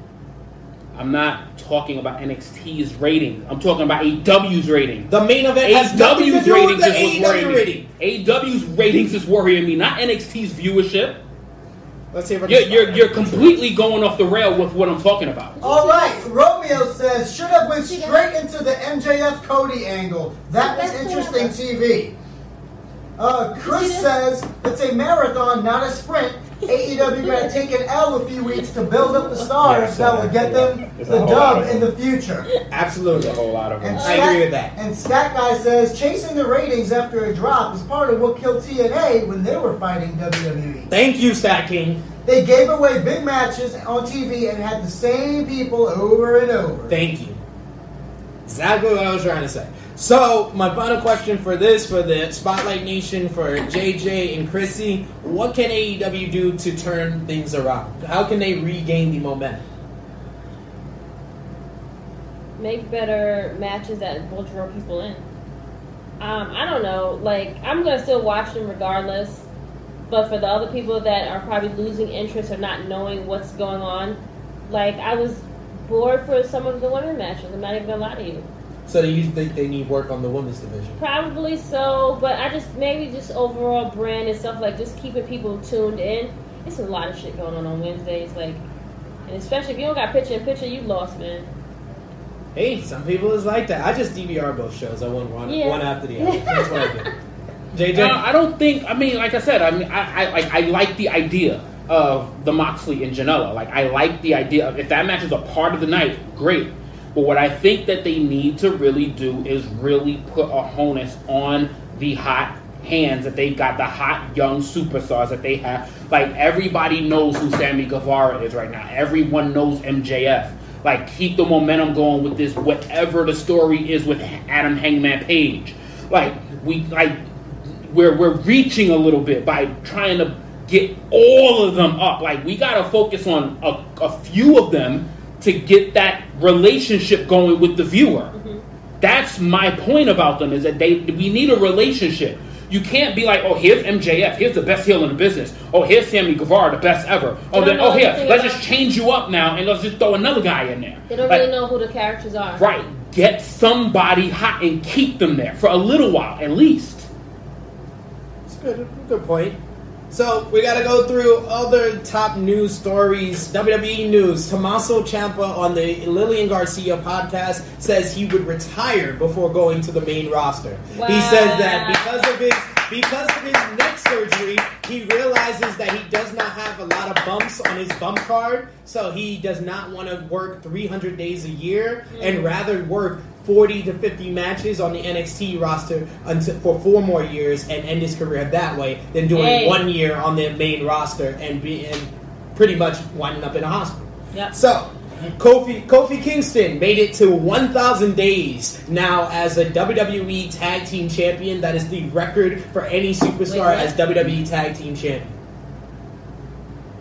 I'm not talking about NXT's rating. I'm talking about AW's rating. The main event has nothing to AEW's do with the is what's worrying AEW me. rating. AEW's ratings is worrying me, not NXT's viewership. Let's see if I can You're, spot you're, you're completely going off the rail with what I'm talking about. All right, Romeo says should have went straight into the MJF Cody angle. That was interesting. TV. Uh, Chris says it's a marathon, not a sprint. AEW got to take an L a few weeks to build up the stars Yeah, so that will get them the dub in the future. Absolutely. A whole lot of them. And I Stat- agree with that. And Stat Guy says chasing the ratings after a drop is part of what killed TNA when they were fighting WWE. Thank you, Stat King. They gave away big matches on TV and had the same people over and over. Thank you. Exactly what I was trying to say. So, my final question for this, for the Spotlight Nation, for JJ and Chrissy, what can AEW do to turn things around? How can they regain the momentum? make better matches that will draw people in. Um, I don't know. Like I'm gonna still watch them regardless. But for the other people that are probably losing interest or not knowing what's going on, like I was bored for some of the women matches. I'm not even gonna lie to you. So, do you think they need work on the women's division? Probably so, but I just maybe just overall brand and stuff like just keeping people tuned in. It's a lot of shit going on on Wednesdays, like, and especially if you don't got picture in picture, you lost, man. Hey, some people is like that. I just DVR both shows. I went one, Yeah. one after the other. That's what I did. JJ? Uh, I don't think. I mean, like I said, I mean, I, I like I like the idea of the Moxley and Janela. Like I like the idea of if that match is a part of the night, great. But what I think that they need to really do is really put a honus on the hot hands that they got, the hot young superstars that they have. Like everybody knows who Sammy Guevara is right now. Everyone knows MJF. Like keep the momentum going with this, whatever the story is with Adam Hangman Page. Like we like we're we're reaching a little bit by trying to get all of them up. Like we got to focus on a, a few of them to get that relationship going with the viewer. Mm-hmm. That's my point about them is that they we need a relationship. You can't be like, oh, here's MJF, here's the best heel in the business. Oh, here's Sammy Guevara, the best ever. Oh, then oh here, let's about- just change you up now and let's just throw another guy in there. They don't Like, really know who the characters are. Right, get somebody hot and keep them there for a little while at least. It's good. Good point. So we got to go through other top news stories. WWE news: Tommaso Ciampa on the Lillian Garcia podcast says he would retire before going to the main roster. He says that because of his because of his neck surgery, he realizes that he does not have a lot of bumps on his bump card, so he does not want to work 300 days a year mm. and rather work 40 to 50 matches on the NXT roster until, for four more years and end his career that way than doing Hey. one year on the main roster and being pretty much winding up in a hospital. Yep. So Kofi Kofi Kingston made it to 1,000 days now as a WWE Tag Team Champion. That is the record for any superstar Wait, as WWE Tag Team Champion.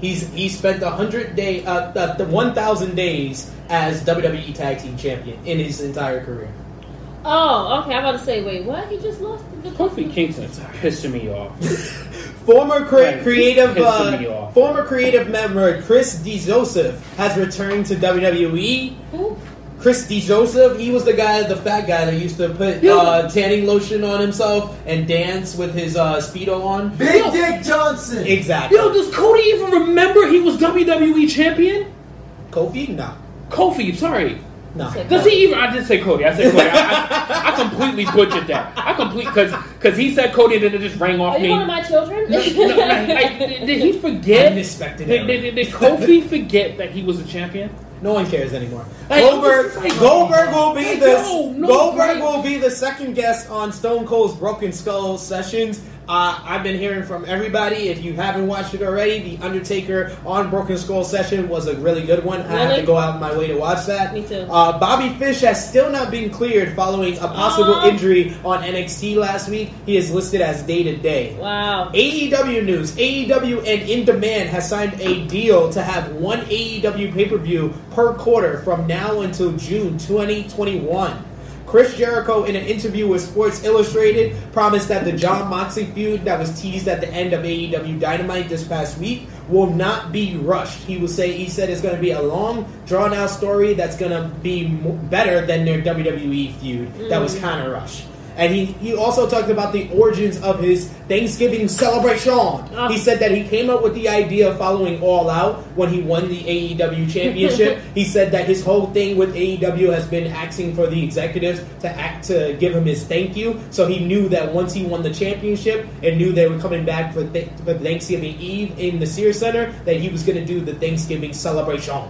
He's he spent 100 day uh, the, the 1,000 days as WWE Tag Team Champion in his entire career. Oh, okay. I'm about to say, wait, what? He just lost the Kofi Kingston's pissing me off. Former cre- Right. creative uh, former creative member Chris DeJoseph has returned to WWE. Who? Chris DeJoseph, he was the guy, the fat guy that used to put Yeah. uh, tanning lotion on himself and dance with his uh, speedo on. Big Dick Johnson. Exactly. Yo, does Cody even remember he was WWE champion? Kofi? No, Kofi, sorry. No. Does he even? I did say Cody. I said Cody. I, I, I completely butchered that. I complete because because he said Cody and then it just rang off Are you me. one of my children? No, no, like, like, did, did he forget? Unexpected Did, error. did, did, did Kofi forget that he was a champion? No one cares anymore. Like, Goldberg, like- Goldberg will be Like, the no, no, Goldberg right. will be the second guest on Stone Cold's Broken Skull sessions. Uh, I've been hearing from everybody. If you haven't watched it already, the Undertaker on Broken Skull session was a really good one. I have to go out of my way to watch that. Me too. Uh, Bobby Fish has still not been cleared following a possible Aw. injury on NXT last week. He is listed as day to day. wow. AEW news. AEW and In Demand has signed a deal to have one AEW pay per view per quarter from now until June 2021. Chris Jericho, in an interview with Sports Illustrated, promised that the Jon Moxley feud that was teased at the end of AEW Dynamite this past week will not be rushed. He will say he said it's going to be a long, drawn out story that's going to be better than their WWE feud that was mm. kind of rushed. And he, he also talked about the origins of his Thanksgiving celebration. Oh. He said that he came up with the idea of following All Out when he won the AEW championship. he said that his whole thing with AEW has been asking for the executives to act to give him his thank you. So he knew that once he won the championship and knew they were coming back for, th- for Thanksgiving Eve in the Sears Center, that he was going to do the Thanksgiving celebration.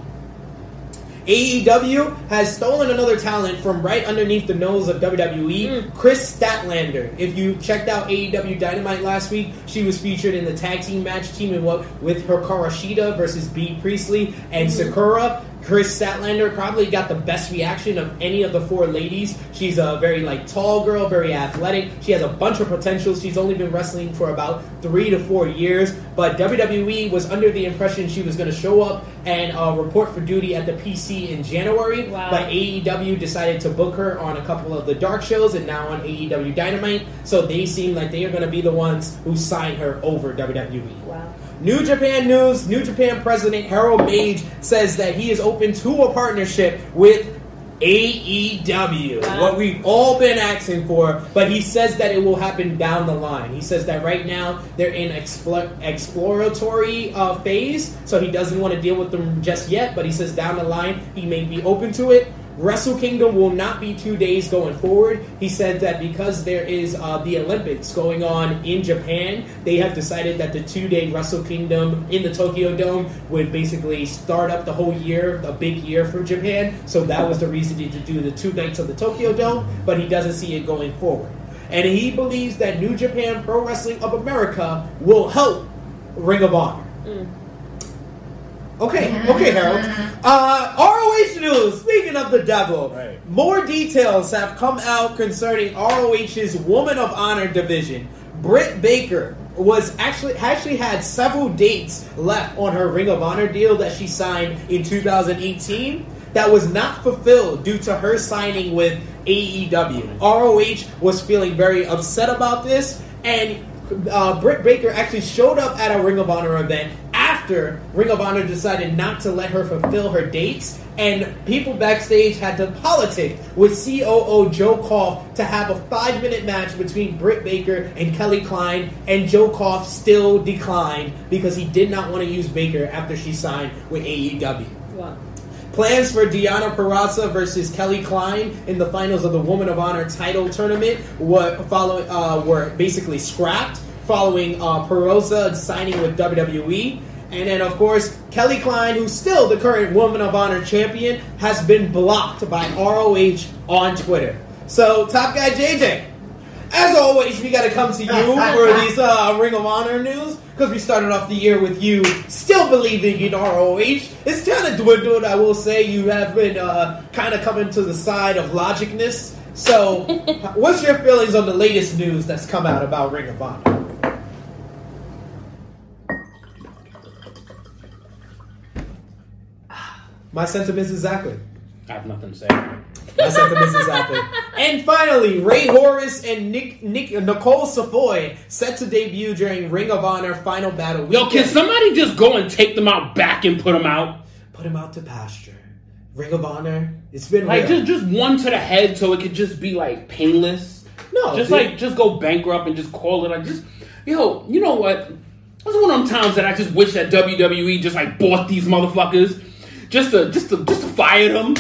AEW has stolen another talent from right underneath the nose of WWE, hmm. Kris Statlander. If you checked out AEW Dynamite last week, she was featured in the tag team match teaming up with Hikaru Shida versus Bea Priestley and hmm. Sakura. Kris Statlander probably got the best reaction of any of the four ladies. She's a very like tall girl, very athletic. She has a bunch of potential. She's only been wrestling for about three to four years, but WWE was under the impression she was going to show up and uh, report for duty at the PC in January. Wow. But AEW decided to book her on a couple of the dark shows and now on AEW Dynamite. So they seem like they are going to be the ones who sign her over WWE. Wow. New Japan News, New Japan President Harold Meij says that he is open to a partnership with AEW, Wow. what we've all been asking for, but he says that it will happen down the line. He says that right now they're in expl- exploratory uh, phase, so he doesn't want to deal with them just yet, but he says down the line he may be open to it. Wrestle Kingdom will not be two days going forward. He said that because there is uh, the Olympics going on in Japan, they have decided that the two day Wrestle Kingdom in the Tokyo Dome would basically start up the whole year, a big year for Japan. So that was the reason to do the two nights of the Tokyo Dome, but he doesn't see it going forward. And he believes that New Japan Pro Wrestling of America will help Ring of Honor. Okay, okay, Harold. Uh, ROH news. Speaking of the devil, Right. more details have come out concerning ROH's Woman of Honor division. Britt Baker was actually actually had several dates left on her Ring of Honor deal that she signed in 2018 that was not fulfilled due to her signing with AEW. ROH was feeling very upset about this, and uh, Britt Baker actually showed up at a Ring of Honor event after Ring of Honor decided not to let her fulfill her dates, and people backstage had to politic with COO Joe Koff to have a five minute match between Britt Baker and Kelly Klein, and Joe Koff still declined because he did not want to use Baker after she signed with AEW. Wow. Plans for Deonna Purrazzo versus Kelly Klein in the finals of the Woman of Honor title tournament were following uh, were basically scrapped following uh, Peraza signing with WWE. And then, of course, Kelly Klein, who's still the current Woman of Honor champion, has been blocked by ROH on Twitter. So, top guy JJ, As always, we got to come to you for these uh, Ring of Honor news because we started off the year with you still believing in ROH. It's kind of dwindled, I will say. You have been uh, kind of coming to the side of logicness. So, what's your feelings on the latest news that's come out about Ring of Honor? My sentiments exactly. I have nothing to say. My sentiments exactly. And finally, Ray Horace and Nick, Nick Nicole Savoy set to debut during Ring of Honor Final Battle. Yo, can somebody just go and take them out back and put them out? put them out to pasture? Ring of Honor. It's been Like real. just just one to the head, so it could just be like painless. no, just dude. like just go bankrupt and just call it like just yo. You know what? This is one of them times that I just wish that WWE just like bought these motherfuckers just to just to just to fire them.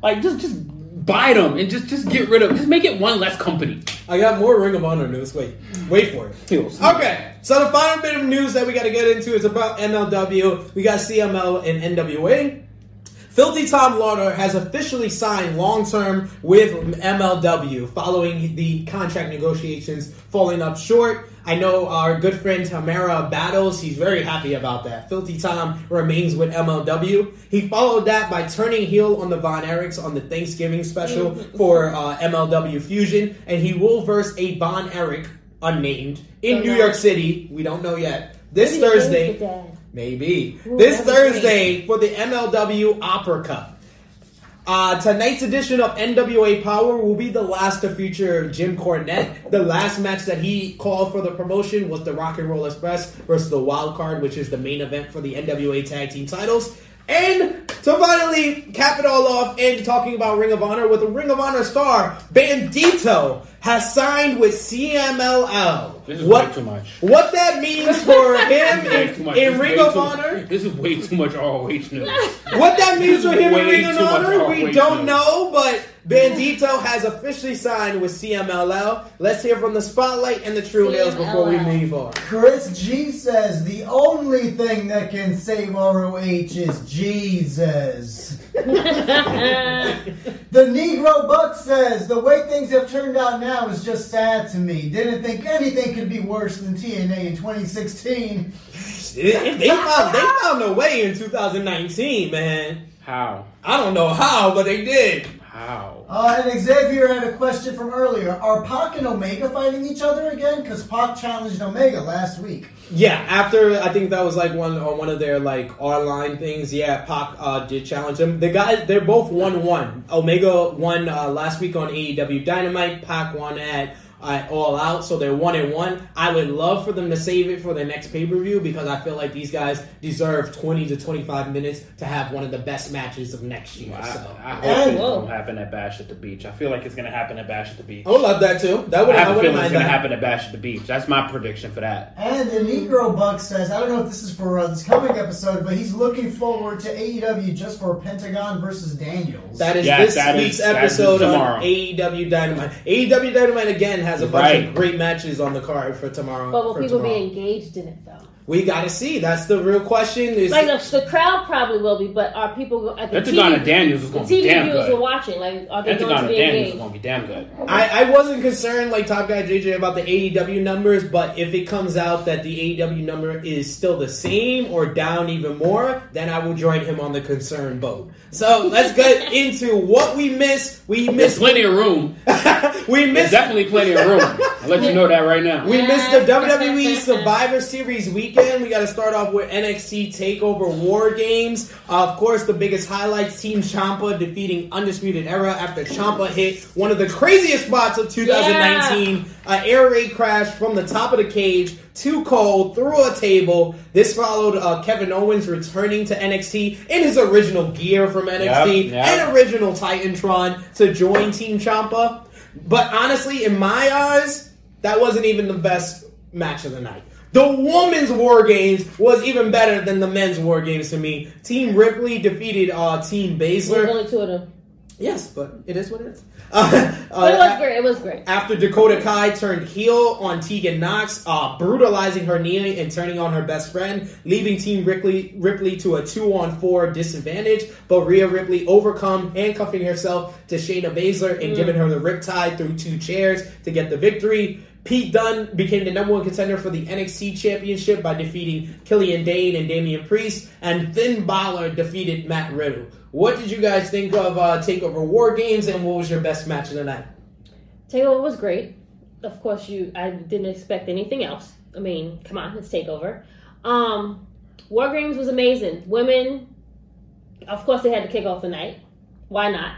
Like just just buy them and just just get rid of just make it one less company. I got more Ring of Honor news. Wait, wait for it. Okay, so the final bit of news that we got to get into is about MLW. We got CMLL and NWA. Filthy Tom Lawlor has officially signed long term with MLW following the contract negotiations falling up short. I know our good friend Tamara Battles, he's very happy about that. Filthy Tom remains with MLW. He followed that by turning heel on the Von Erichs on the Thanksgiving special for uh, MLW Fusion, and he will verse a Von Erich, unnamed, in Don't New know. York City. We don't know yet. This Maybe Thursday. Maybe. Ooh, this Thursday for the MLW Opera Cup. Uh, tonight's edition of NWA Power will be the last to feature Jim Cornette. The last match that he called for the promotion was the Rock and Roll Express versus the Wild Card, which is the main event for the NWA Tag Team titles. And to finally cap it all off and talking about Ring of Honor with a Ring of Honor star, Bandito has signed with CMLL. This is what, way too much. What that means for him in, in Ring of Honor, This is way too much ROH news. what that means for him in Ring of Honor, we don't know, but Bandito has officially signed with CMLL. Let's hear from the Spotlight and the Tru Heels before we CMLL. move on. Chris G says the only thing that can save ROH is Jesus. The Negro Buck says the way things have turned out now is just sad to me. Didn't think anything could be worse than TNA in 2016. They, they found, they found a way in 2019, man. How? I don't know how, but they did. How? Uh, and Xavier had a question from earlier. Are Pac and Omega fighting each other again? Because Pac challenged Omega last week. Yeah, after I think that was like one on one of their like R line things. Yeah, Pac uh, did challenge him. The guys, they're both one one. Omega won uh, last week on AEW Dynamite. Pac won at uh, All Out, so they're one and one. I would love for them to save it for their next pay per view because I feel like these guys deserve twenty to twenty five minutes to have one of the best matches of next year. I, So I hope And- it won't happen at Bash at the Beach. I feel like it's gonna happen at Bash at the Beach. I would love that too. That would I have I a wouldn't feeling it's mind gonna happen at Bash at the Beach. That's my prediction for that. And the Negro Buck says, I don't know if this is for uh, this coming episode, but he's looking forward to AEW just for Pentagon versus Daniels. That is Yes, this that week's is- episode of AEW Dynamite. AEW Dynamite again has a bunch Right. of great matches on the card for tomorrow. But will people tomorrow. be engaged in it though? We gotta see. That's the real question. Is Like the, the crowd probably will be, but are people at the Pentagon TV, and Daniels is the gonna be TV damn viewers good. are watching? Like, are they going Pentagon to and be Daniels is engaged? gonna be damn good. I, I wasn't concerned like Top Guy JJ about the AEW numbers, but if it comes out that the AEW number is still the same or down even more, then I will join him on the concern boat. So let's get into what we missed. We There's missed. plenty of room. we There's missed. definitely plenty of room. I'll let you know that right now. We missed the WWE Survivor Series weekend. We got to start off with NXT Takeover War Games. Uh, of course, the biggest highlights: Team Ciampa defeating Undisputed Era after Ciampa hit one of the craziest spots of 2019. An air raid crash from the top of the cage, too cold, through a table. This followed uh, Kevin Owens returning to NXT in his original gear from NXT Yep, yep. and original Titantron to join Team Ciampa. But honestly, in my eyes, that wasn't even the best match of the night. The women's War Games was even better than the men's War Games to me. Team Ripley defeated uh, Team There's Baszler. only two of them. Yes, but it is what it is. Uh, But it was uh, great. It was great. after Dakota Kai turned heel on Tegan Nox, uh, brutalizing her knee and turning on her best friend, leaving Team Ripley, Ripley to a two on four disadvantage. But Rhea Ripley overcome, handcuffing herself to Shayna Baszler and giving her the riptide through two chairs to get the victory. Pete Dunne became the number one contender for the NXT Championship by defeating Killian Dain and Damian Priest, and Finn Balor defeated Matt Riddle. What did you guys think of uh, Takeover War Games, and what was your best match of the night? Takeover was great. Of course, you. I didn't expect anything else. I mean, come on, it's Takeover. Um, War Games was amazing. Women, of course, they had to kick off the night. Why not?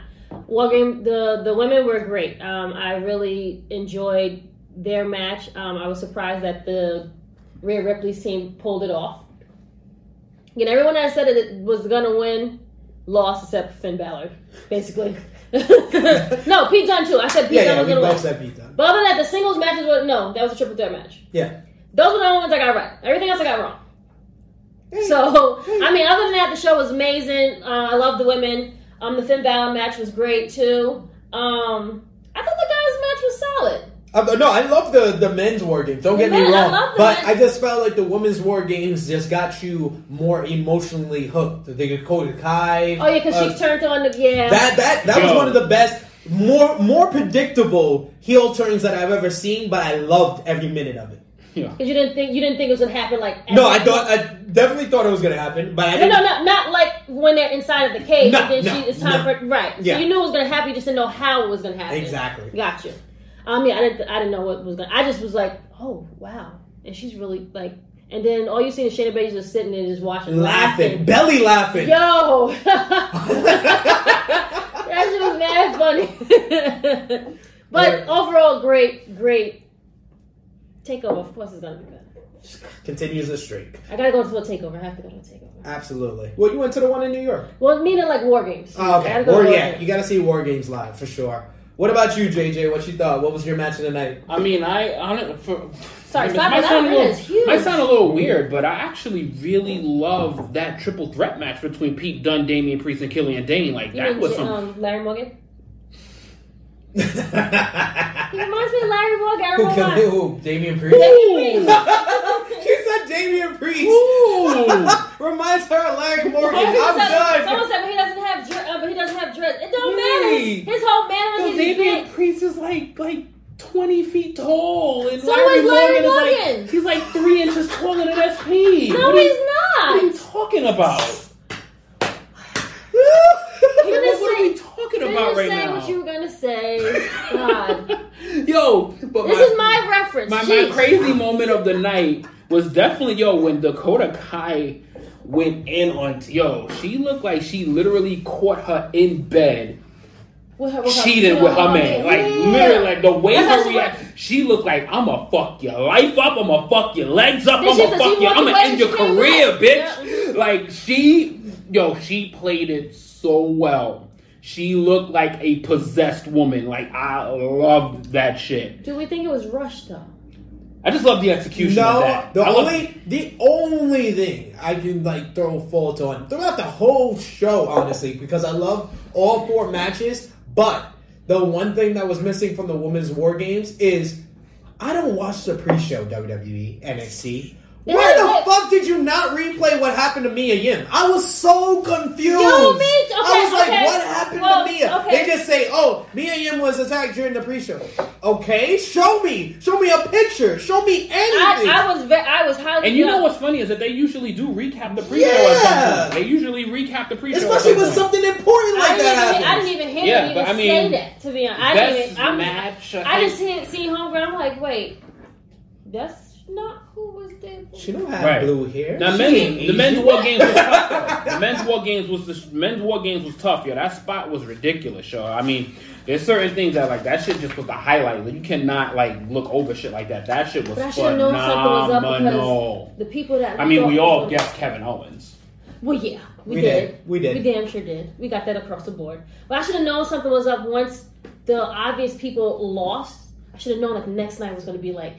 War Game. The the women were great. Um, I really enjoyed their match. Um, I was surprised that the Rhea Ripley's team pulled it off. Again, everyone I said it was gonna win lost except for Finn Balor, basically. no, Pete Dunne too. I said Pete Yeah, Dunne yeah, was gonna win. said Pete Dunne. But other than that, the singles matches were no, that was a triple threat match. Yeah. Those were the only ones I got right. Everything else I got wrong. So I mean, other than that, the show was amazing. Uh, I love the women. Um, the Finn Balor match was great too. Um, I thought the guys' match was solid. Uh, no, I love the, the men's war games. Don't get The me men- I wrong, but men- I just felt like the women's war games just got you more emotionally hooked. The Dakota Kai. Oh yeah, because uh, she turned on the yeah. that that that was one of the best, more more predictable heel turns that I've ever seen. But I loved every minute of it. Yeah. Because you didn't think you didn't think it was gonna happen like No, I thought I definitely thought it was gonna happen, but I No, didn't. no, no, not like when they're inside of the cage. No, and then no, she, it's time no. for right. Yeah. So you knew it was gonna happen. You just didn't know how it was gonna happen. Exactly. Got you. Um, yeah, I didn't. I didn't know what was gonna. I just was like, oh wow, and she's really like. And then all you see is Shayna Baszler just sitting there just watching, Laughing, belly laughing. Yo, that shit was mad funny. but Or- overall, great, great takeover. Of course, it's gonna be good. Continues the streak. I gotta go to a takeover. I have to go to a takeover. Absolutely. Well, you went to the one in New York. Well, meaning like war games. Oh, okay. gotta war yeah, games. you got to see War Games live for sure. What about you, JJ? What you thought? What was your match of the night? I mean, I on it for. Sorry, it stop might sound a little, is huge. might sound a little weird, but I actually really love that triple threat match between Pete Dunne, Damian Priest, and Killian Dain. Like You that mean, was some. um, Larry Morgan. He Who reminds me of Larry Morgan. I don't know killed who? Damian Priest. Ooh. she said Damian Priest. Ooh. Reminds her of Larry Morgan. I'm done. Someone said but he doesn't have dread, uh, but he doesn't have dread. It don't Right. matter. His whole manner Yo, is he's Damian. Priest is like like twenty feet tall, and So Larry, Larry Morgan is like he's like three inches taller than SP. No, what, are he's you, what are you talking about? What, what are we talking about right saying now? what you were gonna say. God, Yo, but this is my reference. my, my crazy moment of the night was definitely yo when Dakota Kai went in on yo. She looked like she literally caught her in bed With her- with her- cheating with her man. Like Yeah. literally, like the way That's her she react, she looked like I'ma fuck your life up. I'ma fuck your legs up. I'ma fuck you. I'ma end your career, bitch. Yeah. Like she, yo, she played it so well. She looked like a possessed woman. Like I loved that shit. Do we think it was rushed though? I just love the execution of No, that. the I love- only the only thing I can like throw fault on throughout the whole show, honestly, because I love all four matches, but the one thing that was missing from the women's war games is I don't watch the pre-show WWE NXT. Where the yeah. fuck did you not replay what happened to Mia Yim? I was so confused. Yo, me too. I Okay, was like, okay. what happened Well, to Mia? okay. They just say, oh, Mia Yim was attacked during the pre-show. Okay, show me. Show me a picture. Show me anything. I, I was very, I was highly. And you know what's funny is that they usually do recap the pre-show Yeah. They usually recap the pre-show. Especially at some when point. something important I like didn't, that even, I didn't even hear Yeah, them but even I mean, say that. To be honest, I didn't even. I'm, match. I think- just see, see Homegirl. I'm like, wait, that's not who was there. She don't have Right. blue hair. Now, She men's, the men's war games was tough. Though. The men's war games was the men's war games was tough. Yo, that spot was ridiculous. Yo, I mean, there's certain things that like that shit just was the highlight. Like, you cannot like look over shit like that. That shit was But I should known something was up phenomenal. the people that I mean, we all was- guessed Kevin Owens. Well, yeah, we, We did. did. We did. We damn sure did. We got that across the board. But I should have known something was up once the obvious people lost. I should have known that the next night was going to be like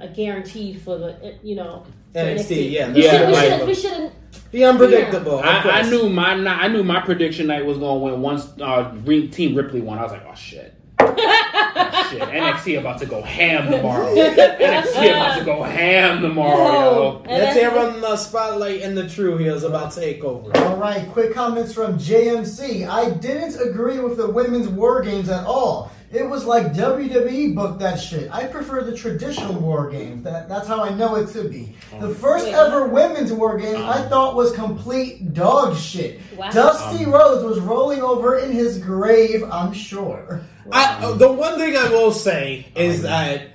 a guaranteed for the you know for NXT, yeah. We Yeah, should we right. should we should have The unpredictable. of I, I knew my ni- I knew my prediction night was going to win once uh, Team Ripley won. I was like, oh shit. shit, NXT about to go ham tomorrow. NXT about to go ham tomorrow, yo. And Let's hear from the spotlight and the Tru Heels about to take over. All right, quick comments from JMC. I didn't agree with the women's war games at all. It was like WWE booked that shit. I prefer the traditional war games. That, that's how I know it to be. The first Wait. ever women's war game I thought was complete dog shit. Wow. Dusty Rhodes was rolling over in his grave, I'm sure. I, uh, the one thing I will say is that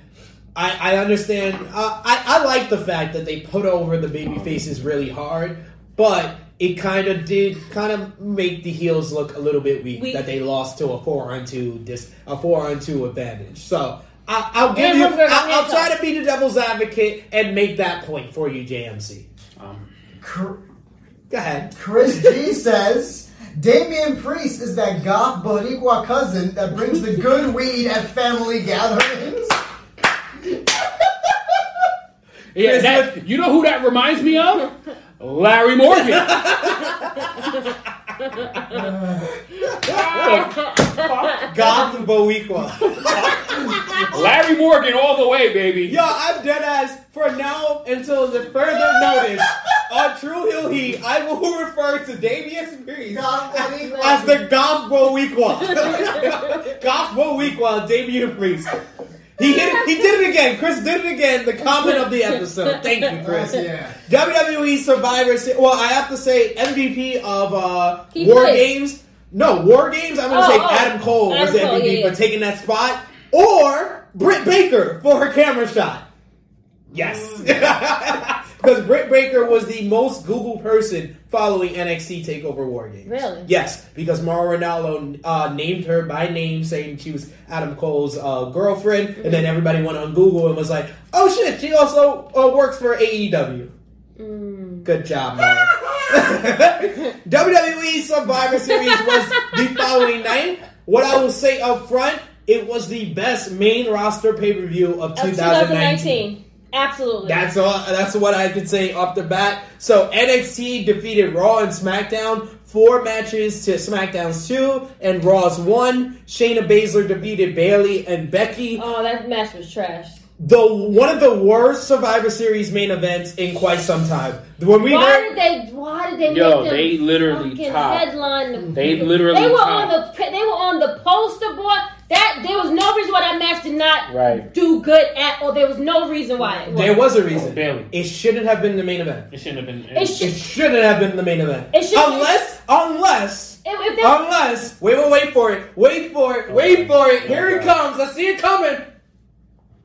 I, I understand. Uh, I, I like the fact that they put over the baby faces really hard, but it kind of did kind of make the heels look a little bit weak, Weak. that they lost to a four on two dis a four on two advantage. So I, I'll give you. I'll, I'll try to be the devil's advocate and make that point for you, JMC. Um, Cr- Go ahead. Chris G says Damian Priest is that goth Boricua cousin that brings the good weed at family gatherings. yeah, that, you know who that reminds me of? Larry Morgan. Gotham Boricua. Larry Morgan all the way, baby. Yo, I'm dead ass. For now until the further notice, on Tru Heel Heat, I will refer to Damian Priest Goth Boricua. as the Gospel Weekwa. Gospel Weekwa, Damian Priest. He hit it, he did it again. Chris did it again. The comment of the episode. Thank you, Chris. Yeah. WWE Survivor. Se- Well, I have to say MVP of uh, He War played. Games. No, War Games. I'm gonna Oh, say oh. Adam Cole was Adam Cole, MVP yeah, yeah. for taking that spot, or Britt Baker for her camera shot. Yes, because Britt Baker was the most Google person following NXT Takeover War Games. Really? Yes, because Mauro Ranallo uh, named her by name, saying she was Adam Cole's uh, girlfriend, and then everybody went on Google and was like, "Oh shit, she also uh, works for AEW." Mm. Good job, Mauro. WWE Survivor Series was the following night. What I will say up front, it was the best main roster pay per view of Of 2019. 2019. Absolutely. That's all. That's what I could say off the bat. So NXT defeated Raw and SmackDown. Four matches to SmackDown's two and Raw's one. Shayna Baszler defeated Bayley and Becky. oh, that match was trash. The one of the worst Survivor Series main events in quite some time. When we Why heard, did they? Why did they Yo, make them they literally top. headline? the- They literally They were top. on the. They were on the poster board. That there was no reason why that match did not Right. do good at all. There was no reason why. It there was a reason. Bayley. It shouldn't have been the main event. It shouldn't have been. It It should- shouldn't have been the main event. It should- unless, unless If, if they, Unless, wait, wait, wait for it, wait for it, wait for it. Here it comes. I see it coming.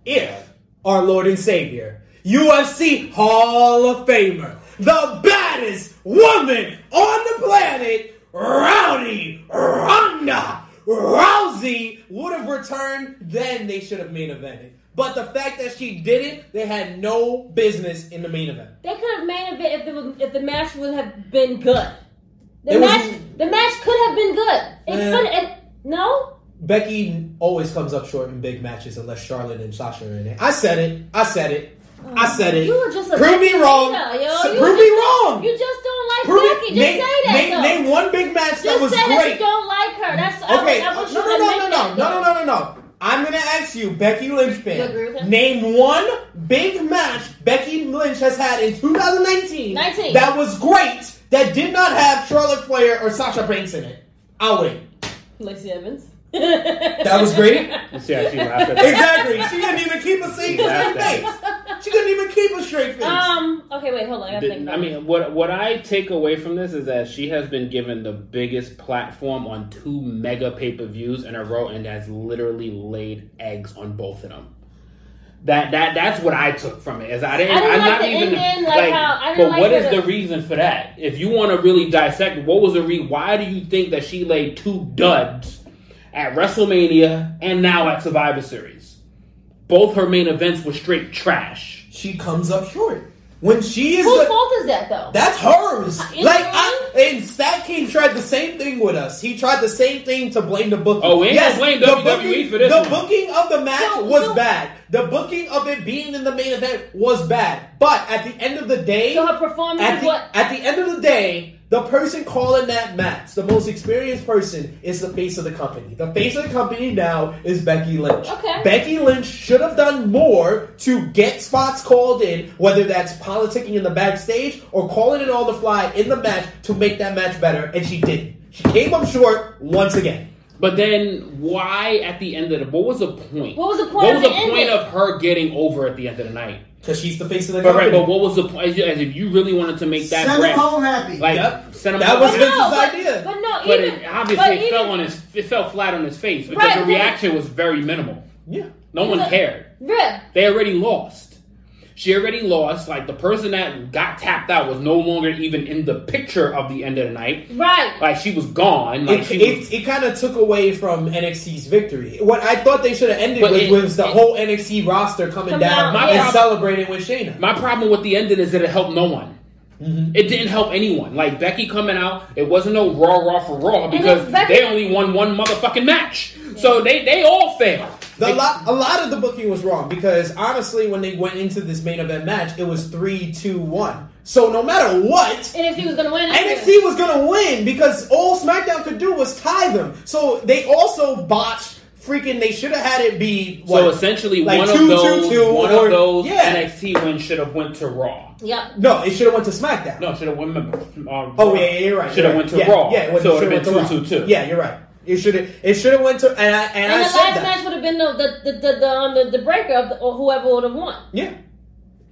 If our Lord and Savior, UFC Hall of Famer, the baddest woman on the planet, Rowdy Ronda Rousey, would have returned, then they should have main evented. But the fact that she didn't, they had no business in the main event. they could have main event if the if the match would have been good. The It was- match the match could have been good. It Eh. could. It, no. Becky always comes up short in big matches unless Charlotte and Sasha are in it. I said it. I said it. I oh, said it. You were just a Prove me wrong. yo. Prove me wrong. You just don't like Prove. Becky. Just name, say that. name, though. name one big match that Just was say that you don't like her. That's I, Okay, I, wish uh, no, no, no, no, no, no, no, no, no, no. I'm gonna ask you, Becky Lynch You agree with fan. Name one big match Becky Lynch has had in 2019 19. that was great that did not have Charlotte Flair or Sasha Banks in it. I'll wait. Lacey Evans. That was great. Let's see how she laughed at that. Exactly. She didn't even keep a straight Yeah, face. She didn't even keep a straight face. Um. Okay. Wait. Hold on. I gotta think. The- About I mean, what what I take away from this is that she has been given the biggest platform on two mega pay per views in a row, and has literally laid eggs on both of them. That that that's what I took from it. Is I didn't. I didn't I'm like not the even ending, like how- I didn't but like what her is to- the reason for that? If you want to really dissect, what was the reason? Why do you think that she laid two duds at WrestleMania and now at Survivor Series? Both her main events were straight trash. she comes up short. when she is Whose the, fault is that though? That's hers. Uh, you like. I, and Stat King tried the same thing with us. He tried the same thing to blame the booking. Oh, we ain't gonna blame the WWE booking, for this The one. booking of the match So- was so- bad. The booking of it being in the main event was bad. But at the end of the day, so her performance at the, what? at the end of the day, the person calling that match, the most experienced person, is the face of the company. The face of the company now is Becky Lynch. Okay. Becky Lynch should have done more to get spots called in, whether that's politicking in the backstage or calling it on the fly in the match to make that match better, and she didn't. She came up short once again. But then, why at the end of the? What was the point? What was the point What of was the the point of her getting over at the end of the night? Because she's the face of the But right, but what was the point? As as if you really wanted to make that Send them brand, home happy. like Yep. send him That home was happy. Vince's no, but, idea. But no, But even, it, obviously, but it even, fell on his. It fell flat on his face because Right, the reaction was very minimal. yeah. No one cared. Yeah. They already lost. She already lost. Like the person that got tapped out was no longer even in the picture of the end of the night. Right. Like she was gone. Like It, she it, was. it kind of took away from NXT's victory. What I thought they should have ended But with it- was the it- whole NXT roster coming down out, and yeah. celebrating with Shayna. My problem with the ending is that it helped no one. Mm-hmm. It didn't help anyone. Like Becky coming out, it wasn't no raw raw for raw because Becky- they only won one motherfucking match. So they they all failed. The Like, lot, a lot of the booking was wrong because honestly, when they went into this main event match, it was three, two, one. So no matter what, NXT was gonna win. NXT was gonna win because all SmackDown could do was tie them. So they also botched freaking. They should have had it be what? so essentially, like one two, of those two, one or- of those yeah. NXT wins should have went to Raw. Yep. no, it should have went to SmackDown. No, it should have went. Remember, um, Oh yeah, yeah, you're right. Should have right. went to yeah, Raw. Yeah, it would- so it should would have have went been to 2-2-2 Yeah, you're right. It should have. It should have went to. And I and, And, I the last that. match would have been the the the the, the, um, the, the breaker of the, or whoever would have won. Yeah.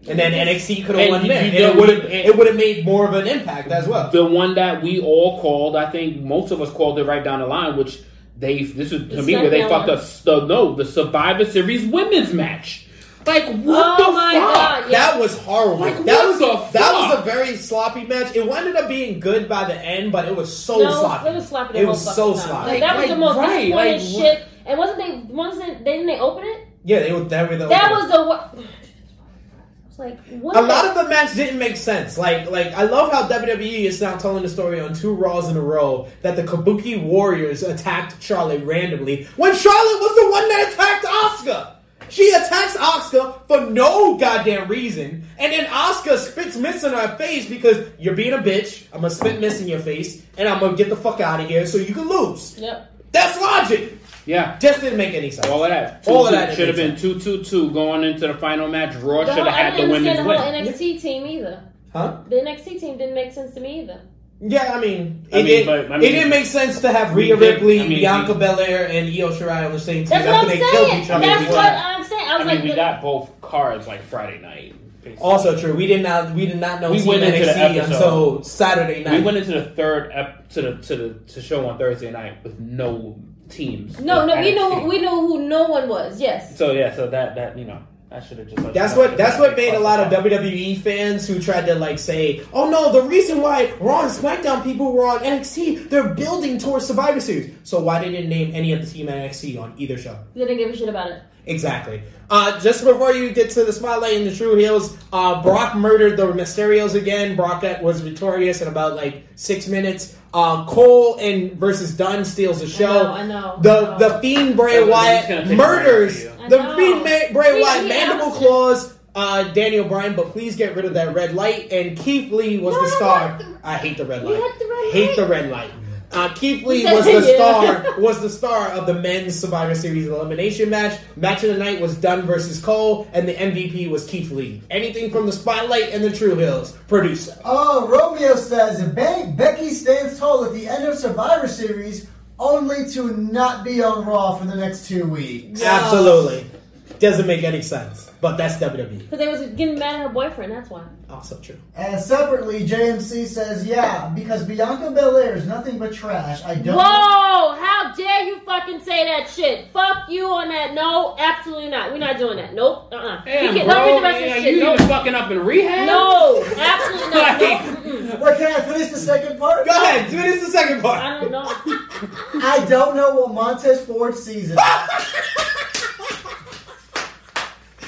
And then NXT could have won you- there, you and it would have it would have made more of an impact as well. The one that we all called, I think most of us called it right down the line, which they this is to The me where they fucked one. us. The no, the Survivor Series women's match. Like what Oh the my fuck? God, yeah. That was horrible. Like, that what was the that was a very sloppy match. It ended up being good by the end, but it was so no, sloppy. it was sloppy. The It was so time. sloppy. Like, that was Like, the most right, disappointing like, shit. And wasn't they? Wasn't they? Didn't they open it? Yeah, they were that were the That was the. What? Like what? a lot of the match didn't make sense. Like, like I love how WWE is now telling the story on two Raws in a row that the Kabuki Warriors attacked Charlotte randomly when Charlotte was the one that attacked Asuka. She attacks Asuka for no goddamn reason, and then Asuka spits mist in her face because you're being a bitch. I'm gonna spit mist in your face, and I'm gonna get the fuck out of here so you can lose. Yep. That's logic. Yeah. Just didn't make any sense. All of that. All of that should have didn't been make two two two going into the final match. Raw should have had the win. I didn't women's understand the win. whole NXT team either. Huh? The NXT team didn't make sense to me either. Yeah, I mean, it, I mean, did, but, I it mean- didn't make sense to have We Rhea did- Ripley, I mean, Bianca Belair, and Io Shirai on the same team That's what after I'm they killed saying. each other. That's before what that. I'm saying. I I mean, like, we got both cards like Friday night. basically. Also true. We did not. We did not know We Team went into the NXT episode. until Saturday night. We went into the third ep- to the to the to show on Thursday night with no teams. no, of no, we know we know who no one was. Yes. So yeah, so that that you know I should have just. Like, That's what. That's what made a lot of WWE fans who tried to like say, "Oh no, the reason why Raw and SmackDown people were on NXT, they're building towards Survivor Series. So why they didn't name any of the Team NXT on either show?" They didn't give a shit about it. Exactly. Uh, just before you get to the spotlight in the Tru Heels, uh, Brock murdered the Mysterios again. Brock was victorious in about like six minutes. Uh, Cole and versus Dunn steals the show. I know, I know, the I know. the Fiend Bray So Wyatt murders a break for you. the Fiend Ma- Bray See, Wyatt he mandible claws. Uh, Daniel Bryan, but please get rid of that red light. And Keith Lee was No, the star. no, the- I hate the red light. the red hate light. the red light. Uh, Keith Lee was the yeah. star was the star of the men's Survivor Series elimination match. Match of the night was Dunn versus Cole, and the MVP was Keith Lee. Anything from the Spotlight and the Tru Heels producer. Oh, Romeo says if Be- Becky stands tall at the end of Survivor Series, only to not be on Raw for the next two weeks. Absolutely, doesn't make any sense, but that's WWE. Because they was getting mad at her boyfriend. That's why. Also true. And separately, JMC says, yeah, because Bianca Belair is nothing but trash. I don't. Whoa! How dare you fucking say that shit? Fuck you on that. No, absolutely not. We're not doing that. Nope. Uh uh Damn, you bro, can't, don't read the rest of yeah, this you shit. even fucking up in rehab. No, absolutely not. Like- No. Can I finish the second part? Go ahead, Finish the second part. I don't know. I don't know what Montez Ford season.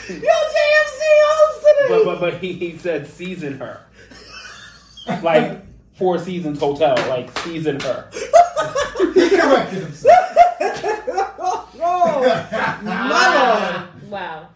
Yo, JFC host but but but he, he said season her, like Four Seasons Hotel, like season her. He corrected himself. oh, my lord. Wow.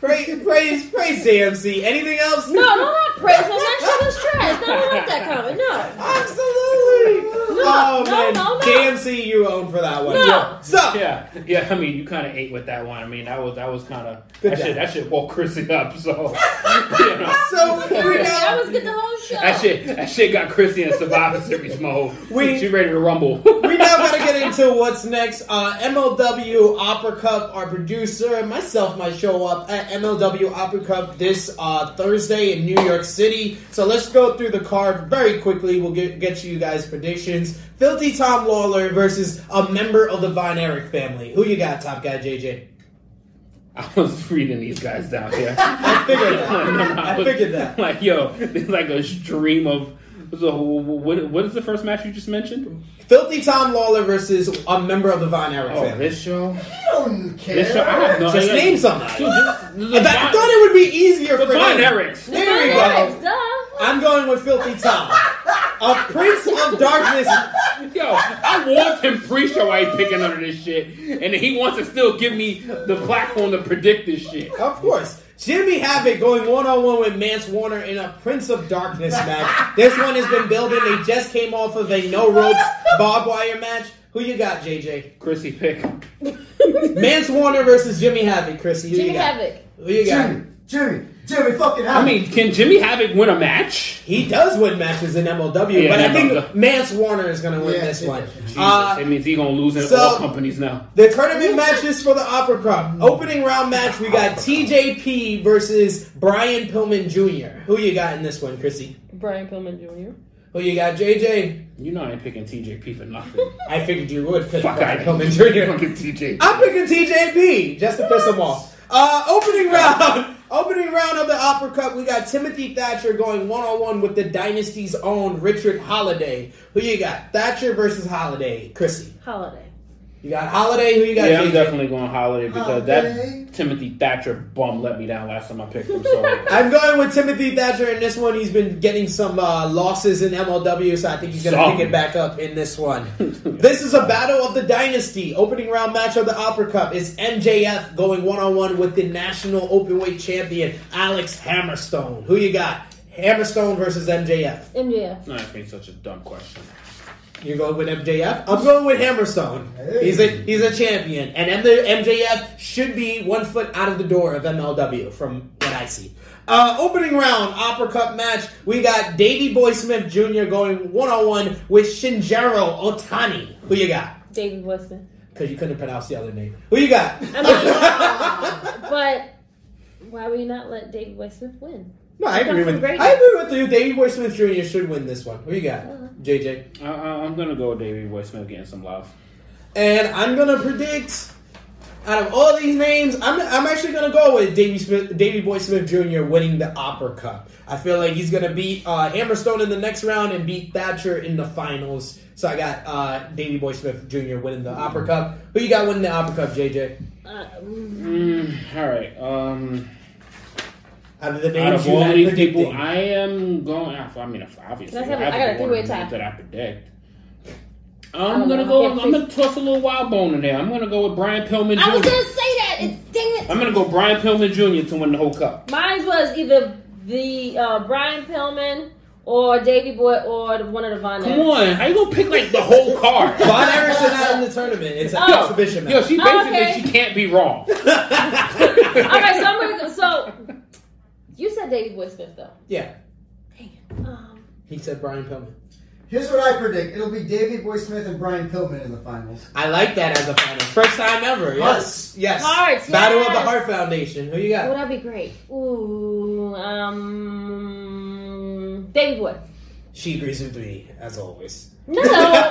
Praise, praise, praise JMC. Anything else? No, no, not praise him. That shit was trash. No, I don't like that comment. No. Absolutely. No, oh no, man, no, no. JMC, you own for that one. No. So Yeah, yeah. I mean, you kind of ate with that one. I mean, that was that was kind of that job. shit. That shit woke Chrissy up. So you know, So we I now was good the whole show. that shit that shit got Chrissy in Survivor Series mode. We- she ready to rumble. we now gotta get into what's next. Uh, MLW Opera Cup, our producer and myself might show up at MLW Opera Cup this uh, Thursday in New York City. So let's go through the card very quickly. We'll get, get you guys predictions. Filthy Tom Lawlor versus a member of the Von Erich family. Who you got, top guy JJ? I was reading these guys down here. I figured that. No, no, no, I was- figured that. Like, yo, there's like a stream of. So, what, what is the first match you just mentioned? Filthy Tom Lawlor versus a member of the Von Erich Oh, family. this show. I don't care. This show. I have no idea. Just idea. name somebody. Dude, this- this is I, I thought it would be easier the for Von him. Erichs. There we Yes, go. duh. I'm going with Filthy Tom. A Prince of Darkness. Yo, I want him pre-show why he picking under this shit, and he wants to still give me the platform to predict this shit. Of course. Jimmy Havoc going one on one with Mance Warner in a Prince of Darkness match. This one has been building. They just came off of a no ropes barbed wire match. Who you got, JJ? Chrissy pick. Mance Warner versus Jimmy Havoc, Chrissy. Who Jimmy you got? Havoc. Who you got? Jimmy, Jimmy, Jimmy, fucking I mean, can Jimmy Havoc win a match? He does win matches in MLW, Yeah, but I MLW. think Mance Warner is going to win Yeah, this one. Jesus, Uh, it means he gonna lose in so- all companies now. The tournament matches for the Opera Cup. Opening round match, we got TJP versus Brian Pillman Jr. Who you got in this one, Chrissy? Brian Pillman Jr. Who you got, JJ? You know I ain't picking TJP for nothing. I figured you would pick Fuck I Brian Pillman Jr. Fucking TJP. I'm picking TJP just to piss him off. Uh, opening round, opening round of the Opera Cup, we got Timothy Thatcher going one on one with the Dynasty's own Richard Holliday. Who you got? Thatcher versus Holliday. Chrissy, Holliday. You got Holliday. Who you got? Yeah, I'm definitely going Holliday because Holliday. that Timothy Thatcher bum let me down last time I picked him. So I'm going with Timothy Thatcher in this one. He's been getting some uh, losses in MLW, so I think he's going to pick it back up in this one. this is a battle of the dynasty. Opening round match of the Opera Cup is MJF going one on one with the national openweight champion Alex Hammerstone. Who you got? Hammerstone versus MJF. MJF. no, that's me such a dumb question. You're going with MJF. I'm going with Hammerstone. Hey. He's a he's a champion, and M- MJF should be one foot out of the door of MLW from what I see. Uh, opening round Opera Cup match. We got Davey Boy Smith Jr. going one on one with Shinjiro Otani. Who you got? Davey Boy Smith. Because you couldn't pronounce the other name. Who you got? I mean, but why would you not let Davey Boy Smith win? No, I agree with I agree with you. Davey Boy Smith Jr. should win this one. Who you got? Uh-huh. JJ. I, I, I'm gonna go with Davey Boy Smith getting some love. And I'm gonna predict out of all these names, I'm, I'm actually gonna go with Davey Smith, Davey Boy Smith Jr. winning the Opera Cup. I feel like he's gonna beat uh, Hammerstone in the next round and beat Thatcher in the finals. So I got uh, Davey Boy Smith Jr. winning the Opera Cup. Who you got winning the Opera Cup, JJ? Uh, Mm, all right. Um, Out of the out of all had these predicting. people, I am going. I mean, obviously, Can I have a- have I got a three-way tie. names that I predict. I I'm gonna know. go. I can't I'm gonna toss a little wild bone in there. I'm gonna go with Brian Pillman Jr. I was gonna say that. It's, dang it. I'm gonna go Brian Pillman Jr. to win the whole cup. Mine was either the uh, Brian Pillman or Davey Boy or one of the Von Come Erichs. on, how you gonna pick like the whole card? Von Erich's not in the tournament. It's an Oh. exhibition Yo, match. she Oh, basically okay. she can't be wrong. All right, so I'm gonna. So you said David Boy Smith though. yeah, Dang it. Um, he said Brian Pillman. Here's what I predict. It'll be David Boy Smith and Brian Pillman in the finals. I like that as a final. First time ever. Yes. Yes. Hearts, Battle of the. Heart Foundation. Who you got? oh, that'd be great. Ooh, um, David Boy. She agrees with me, as always. No, what?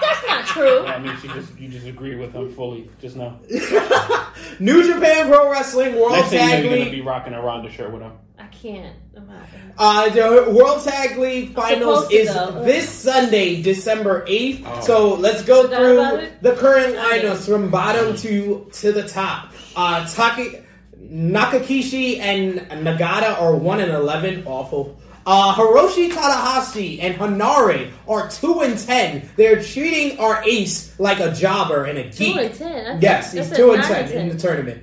That's not true. I mean, she just you just agree with him fully just now. New Japan Pro Wrestling World Next thing you know, Tag you're gonna League. be rocking a Ronda shirt with him. I can't. I'm not. Uh, the World Tag League Finals supposed to, is though. this Sunday, December 8th. Oh. So let's go Forgot about through it? the current Okay. lineups from bottom to to the top. Uh, Taki. Nakanishi and Nagata are one and eleven. Awful. Uh, Hiroshi Tanahashi and Henare are two and ten. They're treating our ace like a jobber and a geek. Two and ten. That's- Yes, that's he's two and ten, in the tournament.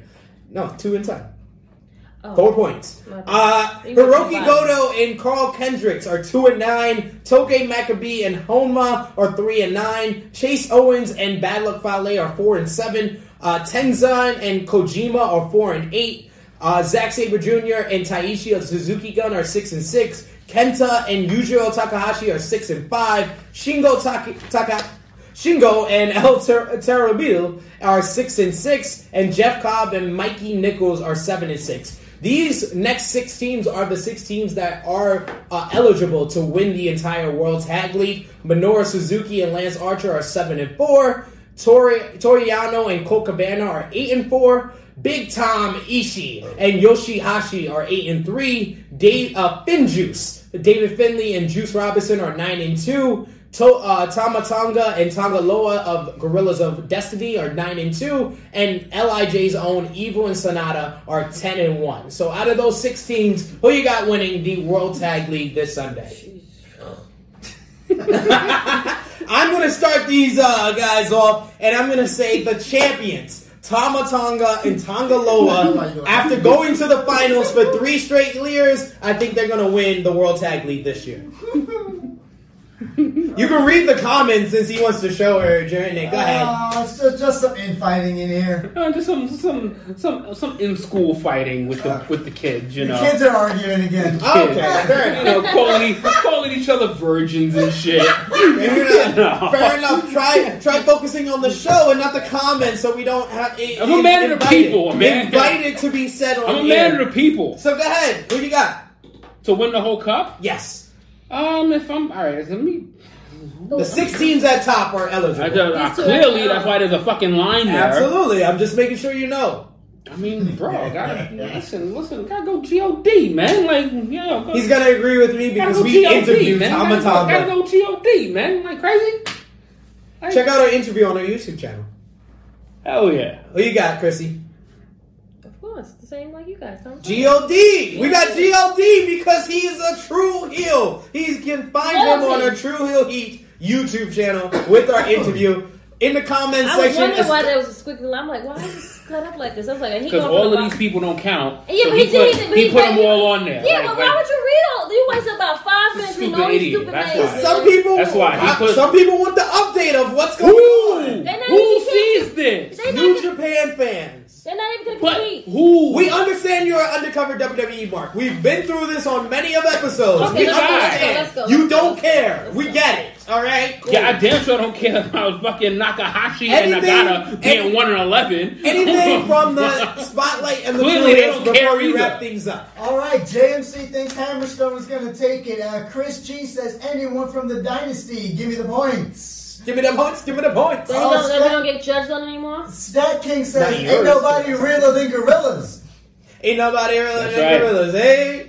No, two and ten. Oh. Four points. Uh, Hiroki. Goto and Carl Kendricks are two and nine. Togi Makabe and Honma are three and nine. Chase Owens and Bad Luck Fale are four and seven. Uh, Tenzan and Kojima are four and eight. Uh, Zack Sabre Jr. and Taichi of Suzuki Gun are six and six. Kenta and Yujiro Takahashi are six and five. Shingo Taka. Taka Shingo and El Ter- Terrible are six and six, and Jeff Cobb and Mikey Nicholls are seven and six. These next six teams are the six teams that are uh, eligible to win the entire World Tag League. Minoru Suzuki and Lance Archer are seven and four. Tori Toriano and Colt Cabana are eight and four. Big Tom Ishii and Yoshihashi are eight and three. Dave uh, Finjuice, David Finlay and Juice Robinson are nine and two. To, uh, Tama Tonga and Tanga Loa of Guerrillas of Destiny are nine and two, and Lij's own Evil and Sanada are ten and one. So out of those six teams, who you got winning the World Tag League this Sunday? I'm gonna start these uh, guys off, and I'm gonna say the champions. Tama Tonga and Oh my Tanga Loa, after going to the finals for three straight years, I think they're gonna win the World Tag League this year. You can read the comments since he wants to show her, Jeremy. Go ahead. Oh, it's just, just some infighting in here. Uh, just some some some some in school fighting with the with the kids, you The know. kids are arguing again. Okay, fair you know, calling calling each other virgins and shit. Fair enough. No. Fair enough. Try try focusing on the show and not the comments, so we don't have. It, I'm a man of the people, man. Invited to be said on I'm a man of the people. So go ahead. Who do you got? To win the whole cup? Yes. Um, if I'm all right, let me. The six teams at top are eligible. I, These two clearly, that's why there's a fucking line there. Absolutely. I'm just making sure you know. I mean, bro, gotta listen, listen, gotta go God, man. Like, yeah, go, He's gonna agree with me gotta because go we God, interviewed man. Gotta, go- gotta Tama Tonga. go God, man. Like crazy. Like, Check out our interview on our YouTube channel. Hell yeah. Who you got, Chrissy? Of same like you guys. Tom. God. We got God because he's a true heel. He can find him on our Tru Heel Heat YouTube channel with our interview. In the comment section, I was wondering why there was a squiggly line. I'm like, why is it split up like this? I was like, Because all for of these people don't count. Yeah, so but he, he did- put, but he he put them all on there. Yeah, Like- but like- why would you read all? You wasted about five minutes Stupid reading all these idiot. stupid That's names. why. Some people, That's why he put- some people want the update of what's going Who? on. Who sees this? New Japan fans. They're not even gonna But compete. who? We understand you're an undercover WWE mark. We've been through this on many of episodes. Okay, we let's go, let's go, let's you go. don't care. We get it. All right. Cool. Yeah, I damn sure don't care about fucking Nakahashi and Anything- Nagata being any- one and eleven. Anything from the spotlight and the Clearly, they don't before care we either. wrap things up. All right, JMC thinks Hammerstone is going to take it. Uh, Chris G says anyone from the Dynasty. Give me the points. Give me the points. Give me the points. Then Oh, you don't, then Stat- you don't get judged on anymore. Stat King says Not ain't yours. nobody realer than gorillas. Ain't nobody really That's than right. gorillas, eh?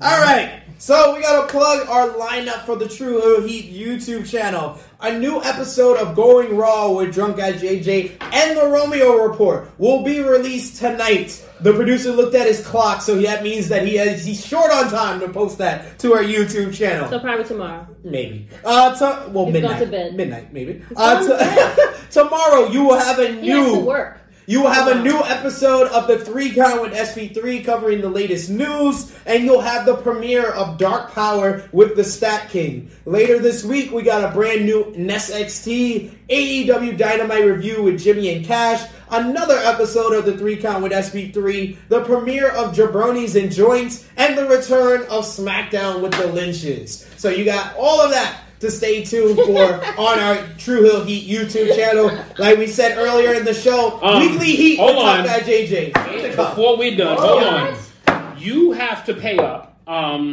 All right. So we gotta plug our lineup for the Tru Heel Heat YouTube channel. A new episode of Going Raw with Drunk Guy JJ and the Romeo Report will be released tonight. The producer looked at his clock, so that means that he has, he's short on time to post that to our YouTube channel. So probably tomorrow. Maybe. Uh, to, well, He's midnight. gone to bed. Midnight, maybe. Uh, to to- tomorrow you will have a He has to new. work. You will have a new episode of the Three Count with SP3 covering the latest news, and you'll have the premiere of Dark Power with the Stat King. Later this week, we got a brand new NXT AEW Dynamite review with Jimmy and Cash, another episode of the Three Count with SP3, the premiere of Jabronis and Joints, and the return of SmackDown with the Lynches. So you got all of that to stay tuned for on our Tru Heel Heat YouTube channel. Like we said earlier in the show, Um, weekly heat hold with Top on. Guy JJ. Before we're done, hold yes. on. You have to pay up um,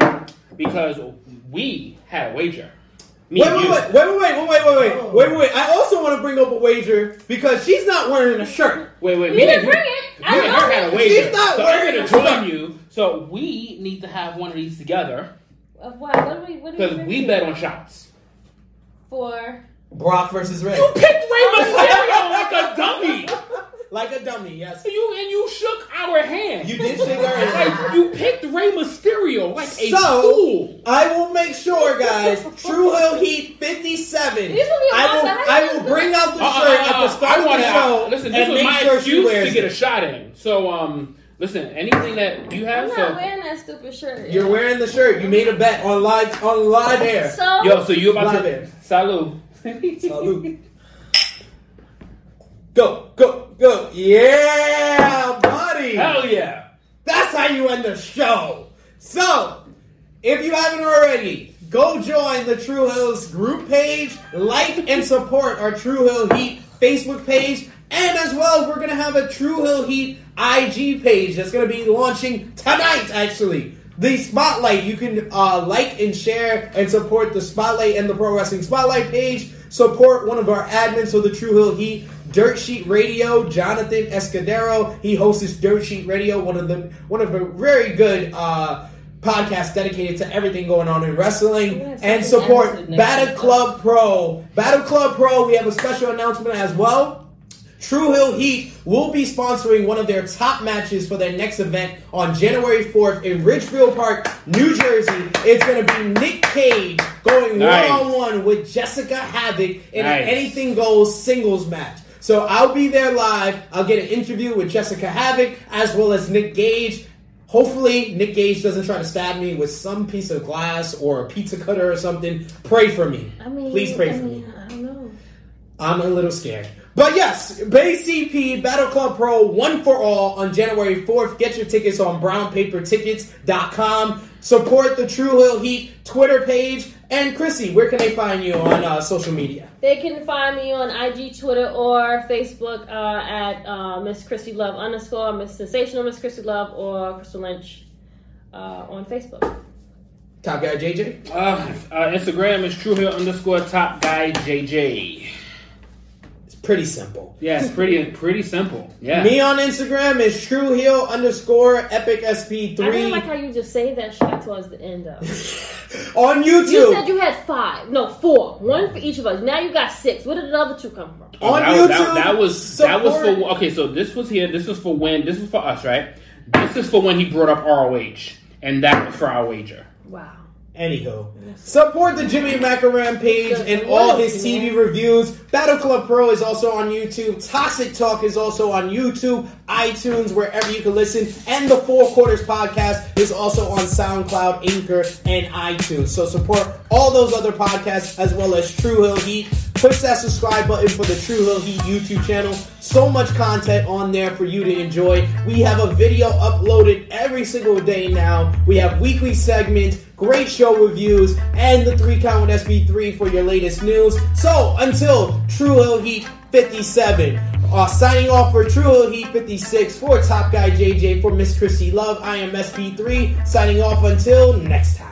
because we had a wager. Me Wait, wait, wait, wait, wait, wait, wait, wait, wait, wait, wait, wait. I also want to bring up a wager because she's not wearing a shirt. Wait, wait. You me didn't and bring it. Me I and her had a wager. She's not so I'm wearing going a to join shirt. you. So we need to have one of these together Of what? What do we? What do because we bet on shots. For. Brock versus Rey. You picked Rey Mysterio like a dummy. like a dummy. Yes, You and you shook our hand. you did shake our hand. like you picked Rey Mysterio like a So- fool. I will make sure, guys. Tru Heel Heat 57. These will be I will. I will bring out the Uh, shirt uh, at the uh, start I of the show Listen, this and was make my sure she excuse wears to get a shot in. So, um, listen, anything that you have. I'm have, not so wearing that stupid shirt. You're wearing the shirt. You made a bet on live on live air. So yo, so you about Live to air. salute. Salute. Go, go, go. Yeah, buddy. Hell yeah! That's how you end the show. So, if you haven't already, go join the Tru Heels group page, like and support our Tru Heel Heat Facebook page, and as well, we're gonna have a Tru Heel Heat IG page that's gonna be launching tonight, actually. The Spotlight, you can uh, like and share and support the Spotlight and the Pro Wrestling Spotlight page. Support one of our admins for the Tru Heel Heat, Dirt Sheet Radio, Jonathan Escudero. He hosts Dirt Sheet Radio, one of the one of the very good uh, podcasts dedicated to everything going on in wrestling. And support Battle. Club Pro. Battle Club Pro, we have a special announcement as well. Tru Heel Heat will be sponsoring one of their top matches for their next event on January 4th in Ridgefield Park, New Jersey. It's going to be Nick Gage going one on one with Jessica Havoc in Nice. an anything goes singles match. So I'll be there live. I'll get an interview with Jessica Havoc as well as Nick Gage. Hopefully, Nick Gage doesn't try to stab me with some piece of glass or a pizza cutter or something. Pray for me. I mean, Please pray I for mean, me. I don't know. I'm a little scared. But yes, Bay CP Battle Club Pro, one for all on January 4th. Get your tickets on brownpapertickets.com. Support the Tru Heel Heat Twitter page. And Chrissy, where can they find you on uh, social media? They can find me on IG, Twitter, or Facebook uh, at uh, Miss Chrissy Love underscore Miss Sensational Miss Chrissy Love or Crystal Lynch uh, on Facebook. Top guy JJ. Uh, uh, Instagram is Tru Heel underscore Top Guy JJ. It's pretty simple. Yeah, it's pretty pretty simple. Yeah. Me on Instagram is Tru Heel underscore Epic SP3. I really like how you just say that shit towards the end of. on YouTube, You said you had five, no four, one for each of us. Now you got six. Where did the other two come from? on oh, that, YouTube. That, that was that was for okay. So this was here. This was for when. This was for us, right? This is for when he brought up ROH, and that was for our wager. Wow. Anywho, support the Jimmy Macaram page and all his TV reviews. Battle Club Pro is also on YouTube. Toxic Talk is also on YouTube, iTunes, wherever you can listen. And the Four Quarters podcast is also on SoundCloud, Anchor, and iTunes. So support all those other podcasts as well as Tru Heel Heat. Push that subscribe button for the Tru Heel Heat YouTube channel. So much content on there for you to enjoy. We have a video uploaded every single day now. We have weekly segments, great show reviews, and the three count with SP3 for your latest news. So until Tru Heel Heat 57. Uh, signing off for Tru Heel Heat 56 for Top Guy JJ for Miss Chrissy Love. I am SP3 signing off until next time.